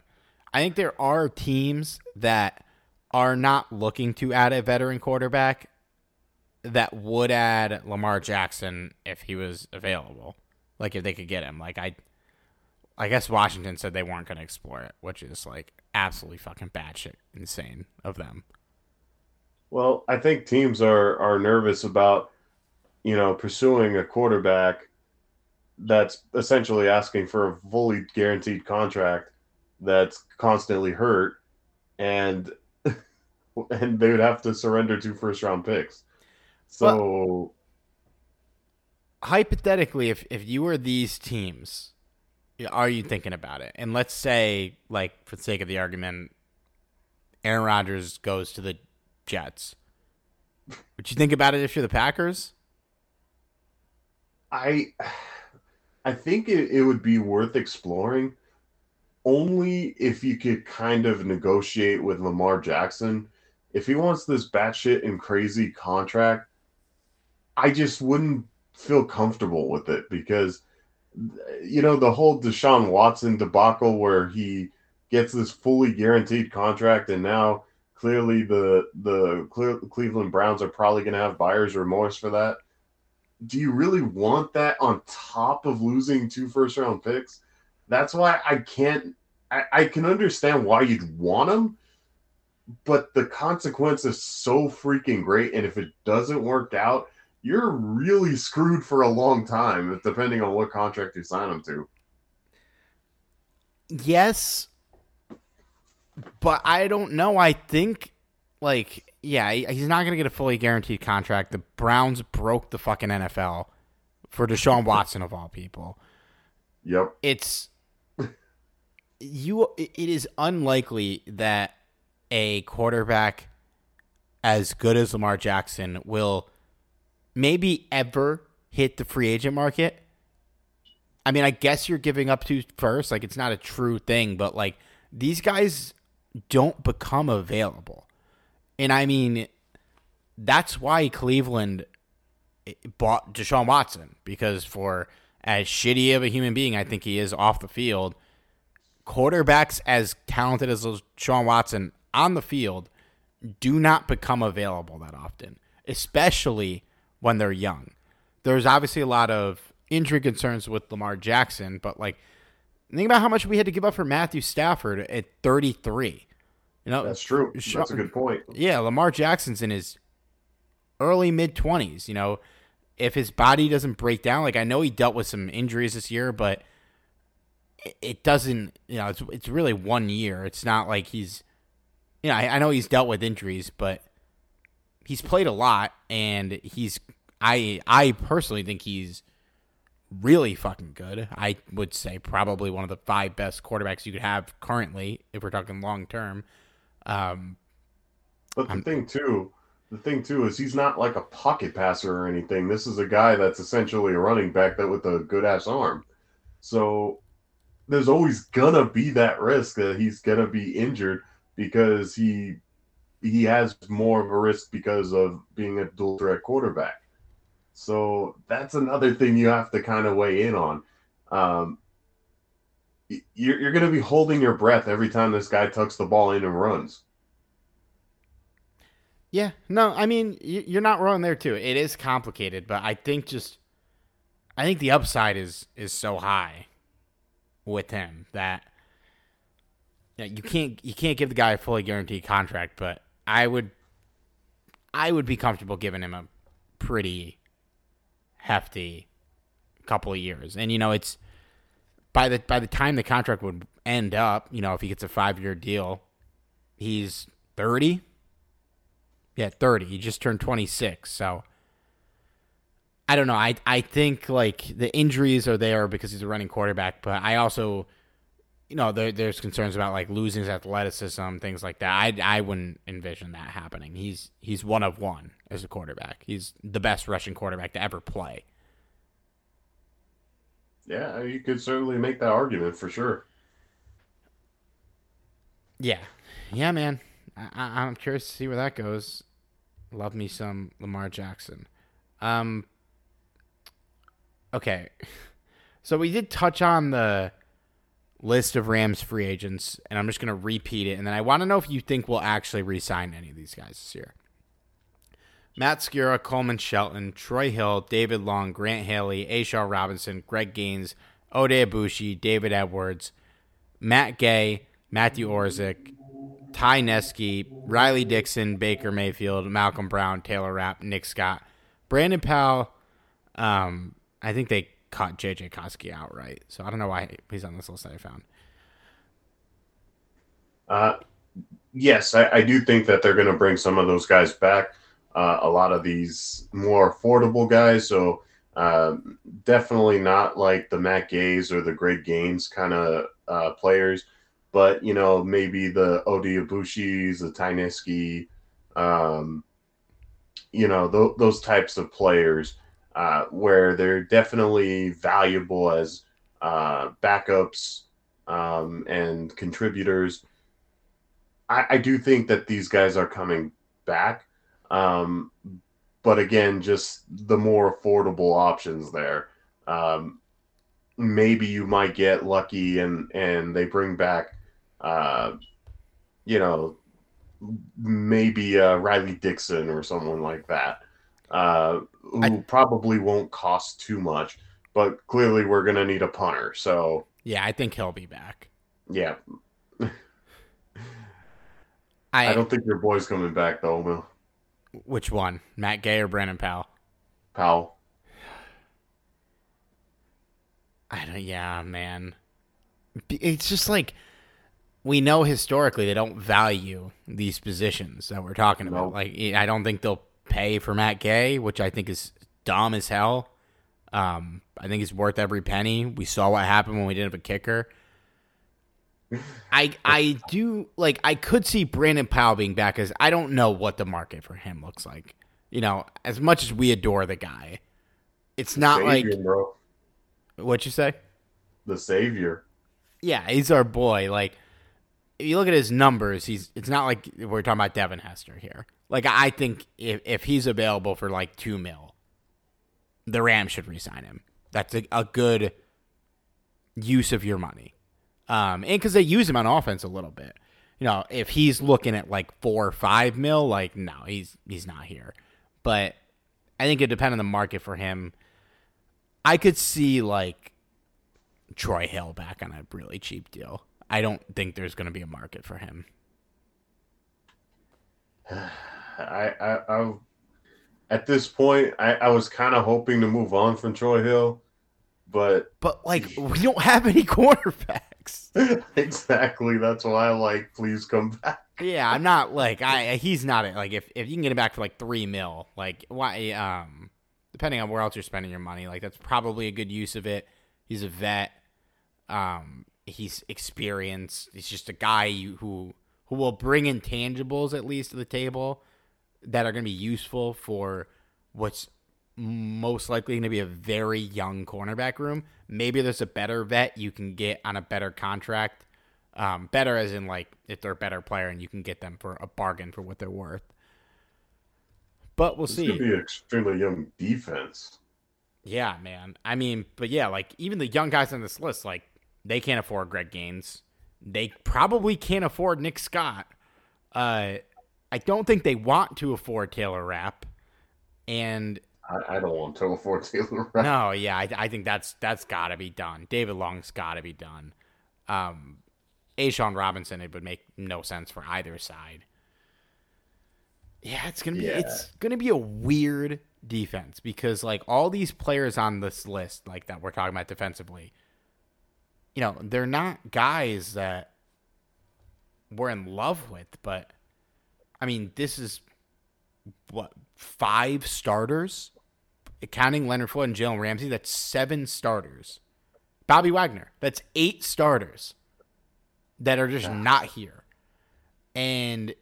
I think there are teams that are not looking to add a veteran quarterback that would add Lamar Jackson if he was available. Like if they could get him. Like I I guess Washington said they weren't going to explore it, which is like absolutely fucking batshit insane of them. Well, I think teams are are nervous about you know pursuing a quarterback that's essentially asking for a fully guaranteed contract that's constantly hurt and and they would have to surrender two first round picks. So hypothetically, if if you were these teams, are you thinking about it? And let's say, like, for the sake of the argument, Aaron Rodgers goes to the Jets. Would you think about it if you're the Packers? I I think it, it would be worth exploring only if you could kind of negotiate with Lamar Jackson. If he wants this batshit and crazy contract, I just wouldn't feel comfortable with it because you know the whole Deshaun Watson debacle where he gets this fully guaranteed contract and now clearly the the Cle- Cleveland Browns are probably going to have buyer's remorse for that. Do you really want that on top of losing two first round picks? That's why I can't. I, I can understand why you'd want them, but the consequence is so freaking great. And if it doesn't work out, you're really screwed for a long time, depending on what contract you sign them to. Yes, but I don't know. I think, like, yeah, he's not going to get a fully guaranteed contract. The Browns broke the fucking NFL for Deshaun Watson of all people. Yep. it's you it is unlikely that a quarterback as good as Lamar Jackson will maybe ever hit the free agent market. I mean, I guess you're giving up to first, like it's not a true thing, but like these guys don't become available. And I mean, that's why Cleveland bought Deshaun Watson because for as shitty of a human being I think he is off the field, quarterbacks as talented as Deshaun Watson on the field do not become available that often, especially when they're young. There's obviously a lot of injury concerns with Lamar Jackson, but like think about how much we had to give up for Matthew Stafford at 33. You know, that's true. That's a good point. Yeah, Lamar Jackson's in his early mid 20s, you know. If his body doesn't break down, like I know he dealt with some injuries this year, but it doesn't, you know, it's it's really one year. It's not like he's you know, I, I know he's dealt with injuries, but he's played a lot and he's I I personally think he's really fucking good. I would say probably one of the five best quarterbacks you could have currently if we're talking long term. Um, but the I'm, thing too, the thing too is he's not like a pocket passer or anything. This is a guy that's essentially a running back that with a good ass arm. So there's always gonna be that risk that he's gonna be injured because he he has more of a risk because of being a dual threat quarterback. So that's another thing you have to kind of weigh in on. Um, you're, you're going to be holding your breath every time this guy tucks the ball in and runs. Yeah, no, I mean you're not wrong there too. It is complicated, but I think just I think the upside is is so high with him that know, you can't you can't give the guy a fully guaranteed contract. But I would I would be comfortable giving him a pretty hefty couple of years, and you know it's by the by the time the contract would end up, you know, if he gets a five year deal, he's thirty yeah, 30. He just turned 26. So I don't know. I I think like the injuries are there because he's a running quarterback, but I also you know, there, there's concerns about like losing his athleticism, things like that. I I wouldn't envision that happening. He's he's one of one as a quarterback. He's the best rushing quarterback to ever play. Yeah, you could certainly make that argument for sure. Yeah, yeah, man. I, am curious to see where that goes. Love me some Lamar Jackson. Um. Okay, so we did touch on the list of Rams free agents, and I'm just gonna repeat it, and then I want to know if you think we'll actually re-sign any of these guys this year. Matt Skura, Coleman Shelton, Troy Hill, David Long, Grant Haley, A'Shawn Robinson, Greg Gaines, Oday Aboushi, David Edwards, Matt Gay, Matthew Orzech, Ty Nsekhe, Riley Dixon, Baker Mayfield, Malcolm Brown, Taylor Rapp, Nick Scott, Brandon Powell. Um, I think they cut JJ Koski outright, so I don't know why he's on this list that I found. Uh, yes, I, I do think that they're going to bring some of those guys back. Uh, a lot of these more affordable guys, so uh, definitely not like the Matt Gays or the Greg Gaines kind of uh, players but you know maybe the Oday Aboushis, the Ty Nsekhe, um, you know th- those types of players uh, where they're definitely valuable as uh, backups um, and contributors. I-, I, do think that these guys are coming back, um, but again, just the more affordable options there. Um, maybe you might get lucky and and they bring back uh, you know, maybe uh, Riley Dixon or someone like that, uh, who I, probably won't cost too much. But clearly, we're gonna need a punter. So yeah, I think he'll be back. Yeah. I, I don't think your boy's coming back though, Will. Which one, Matt Gay or Brandon Powell? Powell. I don't. Yeah, man. It's just like we know historically they don't value these positions that we're talking about. Nope. Like I don't think they'll pay for Matt Gay, which I think is dumb as hell. Um, I think he's worth every penny. We saw what happened when we didn't have a kicker. I I do like I could see Brandon Powell being back as I don't know what the market for him looks like. You know, as much as we adore the guy, it's not savior, like bro. What you say? The savior. Yeah, he's our boy. Like if you look at his numbers, he's it's not like we're talking about Devin Hester here. Like I think if if he's available for like two mil, the Rams should resign him. That's a, a good use of your money. Um, and because they use him on offense a little bit. You know, if he's looking at like four or five mil, like no, he's he's not here. But I think it depends on the market for him. I could see like Troy Hill back on a really cheap deal. I don't think there's going to be a market for him. I, I, I at this point, I, I was kind of hoping to move on from Troy Hill, but but like we don't have any exactly. That's why I like please come back. Yeah, I'm not like I. He's not like if if you can get him back for like three mil, like why? Um, depending on where else you're spending your money, like that's probably a good use of it. He's a vet. Um, he's experienced. He's just a guy who who will bring intangibles at least to the table that are going to be useful for what's most likely going to be a very young cornerback room. Maybe there's a better vet you can get on a better contract. Um, better as in like if they're a better player and you can get them for a bargain for what they're worth. But we'll This see. could be an extremely young defense. Yeah, man. I mean, but yeah, like even the young guys on this list, like they can't afford Greg Gaines. They probably can't afford Nick Scott. Uh, I don't think they want to afford Taylor Rapp. And I, I don't want to afford Taylor Rapp. no, yeah, I, I think that's that's got to be done. David Long's got to be done. Um, A'Shawn Robinson, it would make no sense for either side. Yeah, it's gonna be Yeah. it's gonna be a weird defense because like all these players on this list, like that we're talking about defensively, you know, they're not guys that we're in love with, but I mean, this is what five starters, counting Leonard Floyd and Jalen Ramsey. That's seven starters. Bobby Wagner. That's eight starters that are just not here, and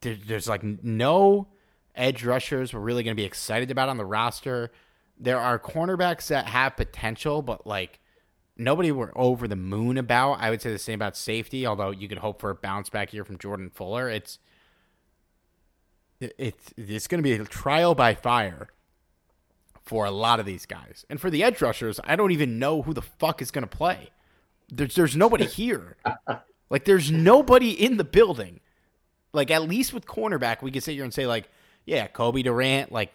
there, there's like no edge rushers we're really going to be excited about on the roster. There are cornerbacks that have potential, but like nobody we're over the moon about. I would say the same about safety, although you could hope for a bounce back here from Jordan Fuller. It's it's it's going to be a trial by fire for a lot of these guys. And for the edge rushers, I don't even know who the fuck is going to play. There's there's nobody here. like there's nobody in the building. Like at least with cornerback, we could sit here and say like, yeah, Cobie Durant like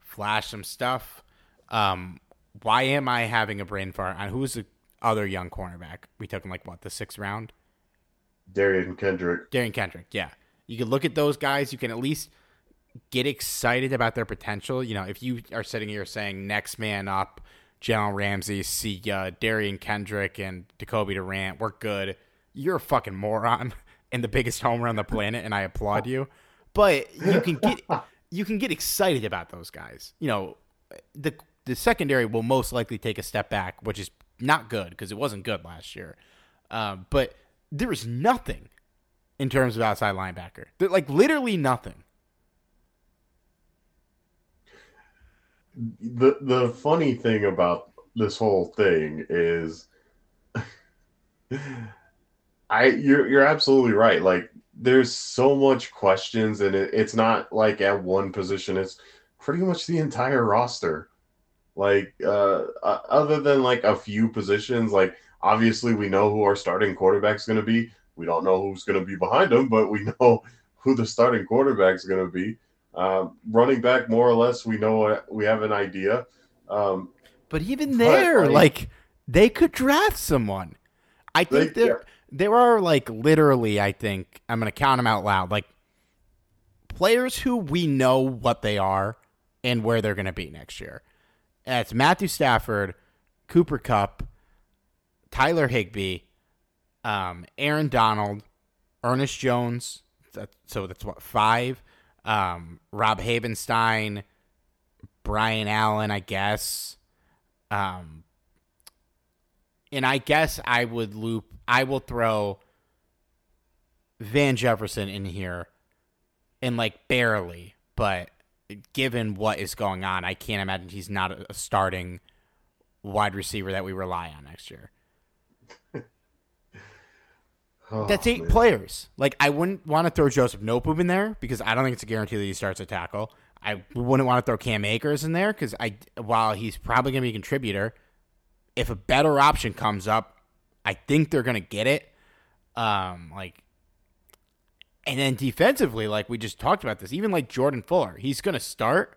flash some stuff. Um, why am I having a brain fart on who's the other young cornerback? We took him like what the sixth round. Derion Kendrick. Derion Kendrick, yeah. You can look at those guys. You can at least get excited about their potential. You know, if you are sitting here saying next man up, Jalen Ramsey, see ya, Derion Kendrick, and Jacoby Durant, we're good. You're a fucking moron and the biggest homer on the planet, and I applaud you. But you can get you can get excited about those guys. You know, the the secondary will most likely take a step back, which is not good because it wasn't good last year. Um, but there is nothing in terms of outside linebacker. There- like literally nothing. The the funny thing about this whole thing is I you're you're absolutely right. Like there's so much questions and it, it's not like at one position, it's pretty much the entire roster. Like uh other than like a few positions, like obviously we know who our starting quarterback's going to be. We don't know who's going to be behind him, but we know who the starting quarterback's going to be. Um, running back, more or less, we know uh, we have an idea. Um, But even But, there, like- like they could draft someone. I think They- there there are like literally, I think I'm gonna count them out loud, like players who we know what they are and where they're gonna be next year. And it's Matthew Stafford, Cooper Kupp, Tyler Higbee, um, Aaron Donald, Ernest Jones. That, so that's what five. Um, Rob Havenstein, Brian Allen, I guess. Um, and I guess I would loop. I will throw Van Jefferson in here, and like barely, but given what is going on, I can't imagine he's not a starting wide receiver that we rely on next year. Oh, That's eight man. players. Like I wouldn't want to throw Joseph Noteboom in there because I don't think it's a guarantee that he starts a tackle. I wouldn't want to throw Cam Akers in there because I, while he's probably going to be a contributor, if a better option comes up, I think they're going to get it. Um, like, and then defensively, like we just talked about this, even like Jordan Fuller, he's going to start.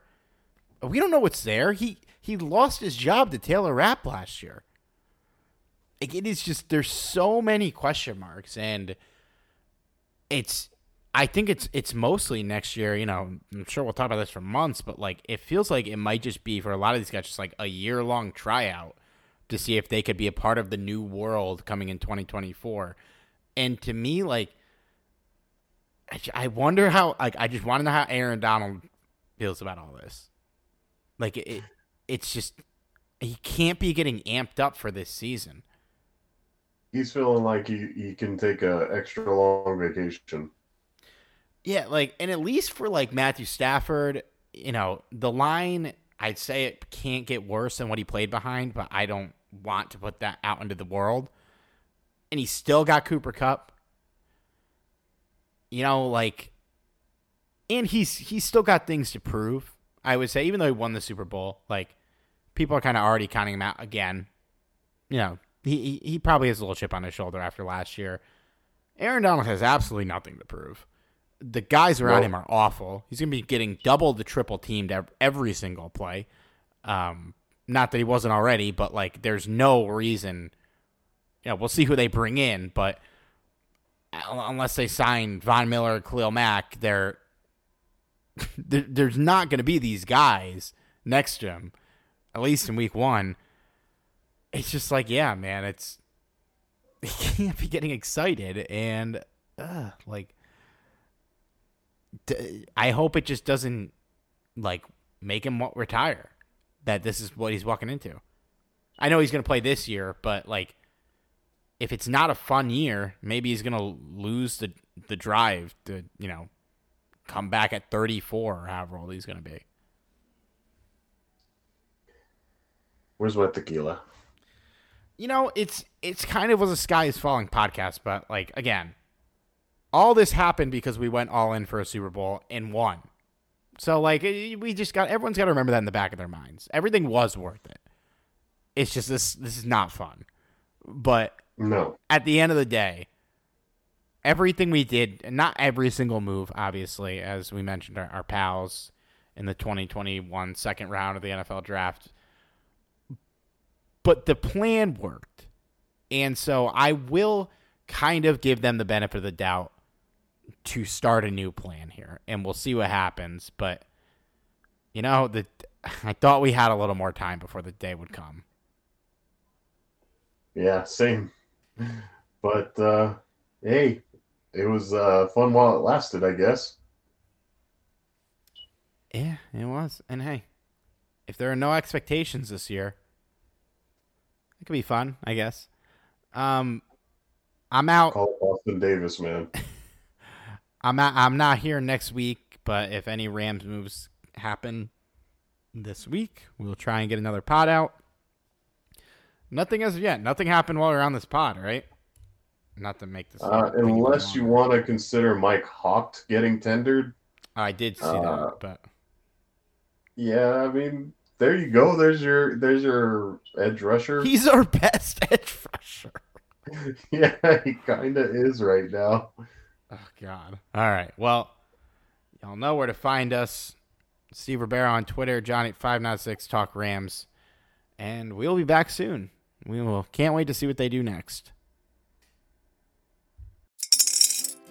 We don't know what's there. He he lost his job to Taylor Rapp last year. Like it is just there's so many question marks, and it's I think it's it's mostly next year. You know, I'm sure we'll talk about this for months, but like it feels like it might just be for a lot of these guys just like a year long tryout to see if they could be a part of the new world coming in 2024. And to me, like, I wonder how. Like, I just want to know how Aaron Donald feels about all this. Like, it, it's just he can't be getting amped up for this season. He's feeling like he, he can take a extra long vacation. Yeah, like, and at least for like Matthew Stafford, you know, the line, I'd say it can't get worse than what he played behind, but I don't want to put that out into the world. And he still got Cooper Kupp. You know, like, and he's he's still got things to prove. I would say, even though he won the Super Bowl, like, people are kind of already counting him out again. You know, he he probably has a little chip on his shoulder after last year. Aaron Donald has absolutely nothing to prove the guys around him are awful. He's going to be getting double the triple teamed every single play. Um, not that he wasn't already, but like there's no reason. You know, we'll see who they bring in, but unless they sign Von Miller, Khalil Mack, they're there's not going to be these guys next to him, at least in week one. It's just like, yeah, man, it's he can't be getting excited and uh, like I hope it just doesn't like make him retire. That this is what he's walking into. I know he's going to play this year, but like if it's not a fun year, maybe he's going to lose the the drive to, you know, come back at 34 or however old he's going to be. Where's my tequila? You know, it's it's kind of was a sky is falling podcast, but like again, all this happened because we went all in for a Super Bowl and won. So like we just got everyone's got to remember that in the back of their minds. Everything was worth it. It's just this this is not fun. But no. At the end of the day, everything we did, not every single move, obviously, as we mentioned, our, our pals in the 2021 second round of the NFL draft. But the plan worked. And so I will kind of give them the benefit of the doubt to start a new plan here, and we'll see what happens. But you know, the I thought we had a little more time before the day would come. Yeah, same. But uh, hey, it was uh, fun while it lasted, I guess. Yeah, it was. And hey, if there are no expectations this year, it could be fun, I guess. Um, I'm out. Call Austin Davis, man. I'm not, I'm not here next week, but if any Rams moves happen this week, we'll try and get another pod out. Nothing as of yet. Nothing happened while we are on this pod, right? Not to make this. Uh, unless you want to consider Mike Hawk getting tendered. I did see uh, that, but yeah, I mean, there you go. There's your there's your edge rusher. He's our best edge rusher. yeah, he kind of is right now. Oh God! All right. Well, y'all know where to find us. Steve Ribera on Twitter, Johnny five nine six Talk Rams, and we'll be back soon. We will can't wait to see what they do next.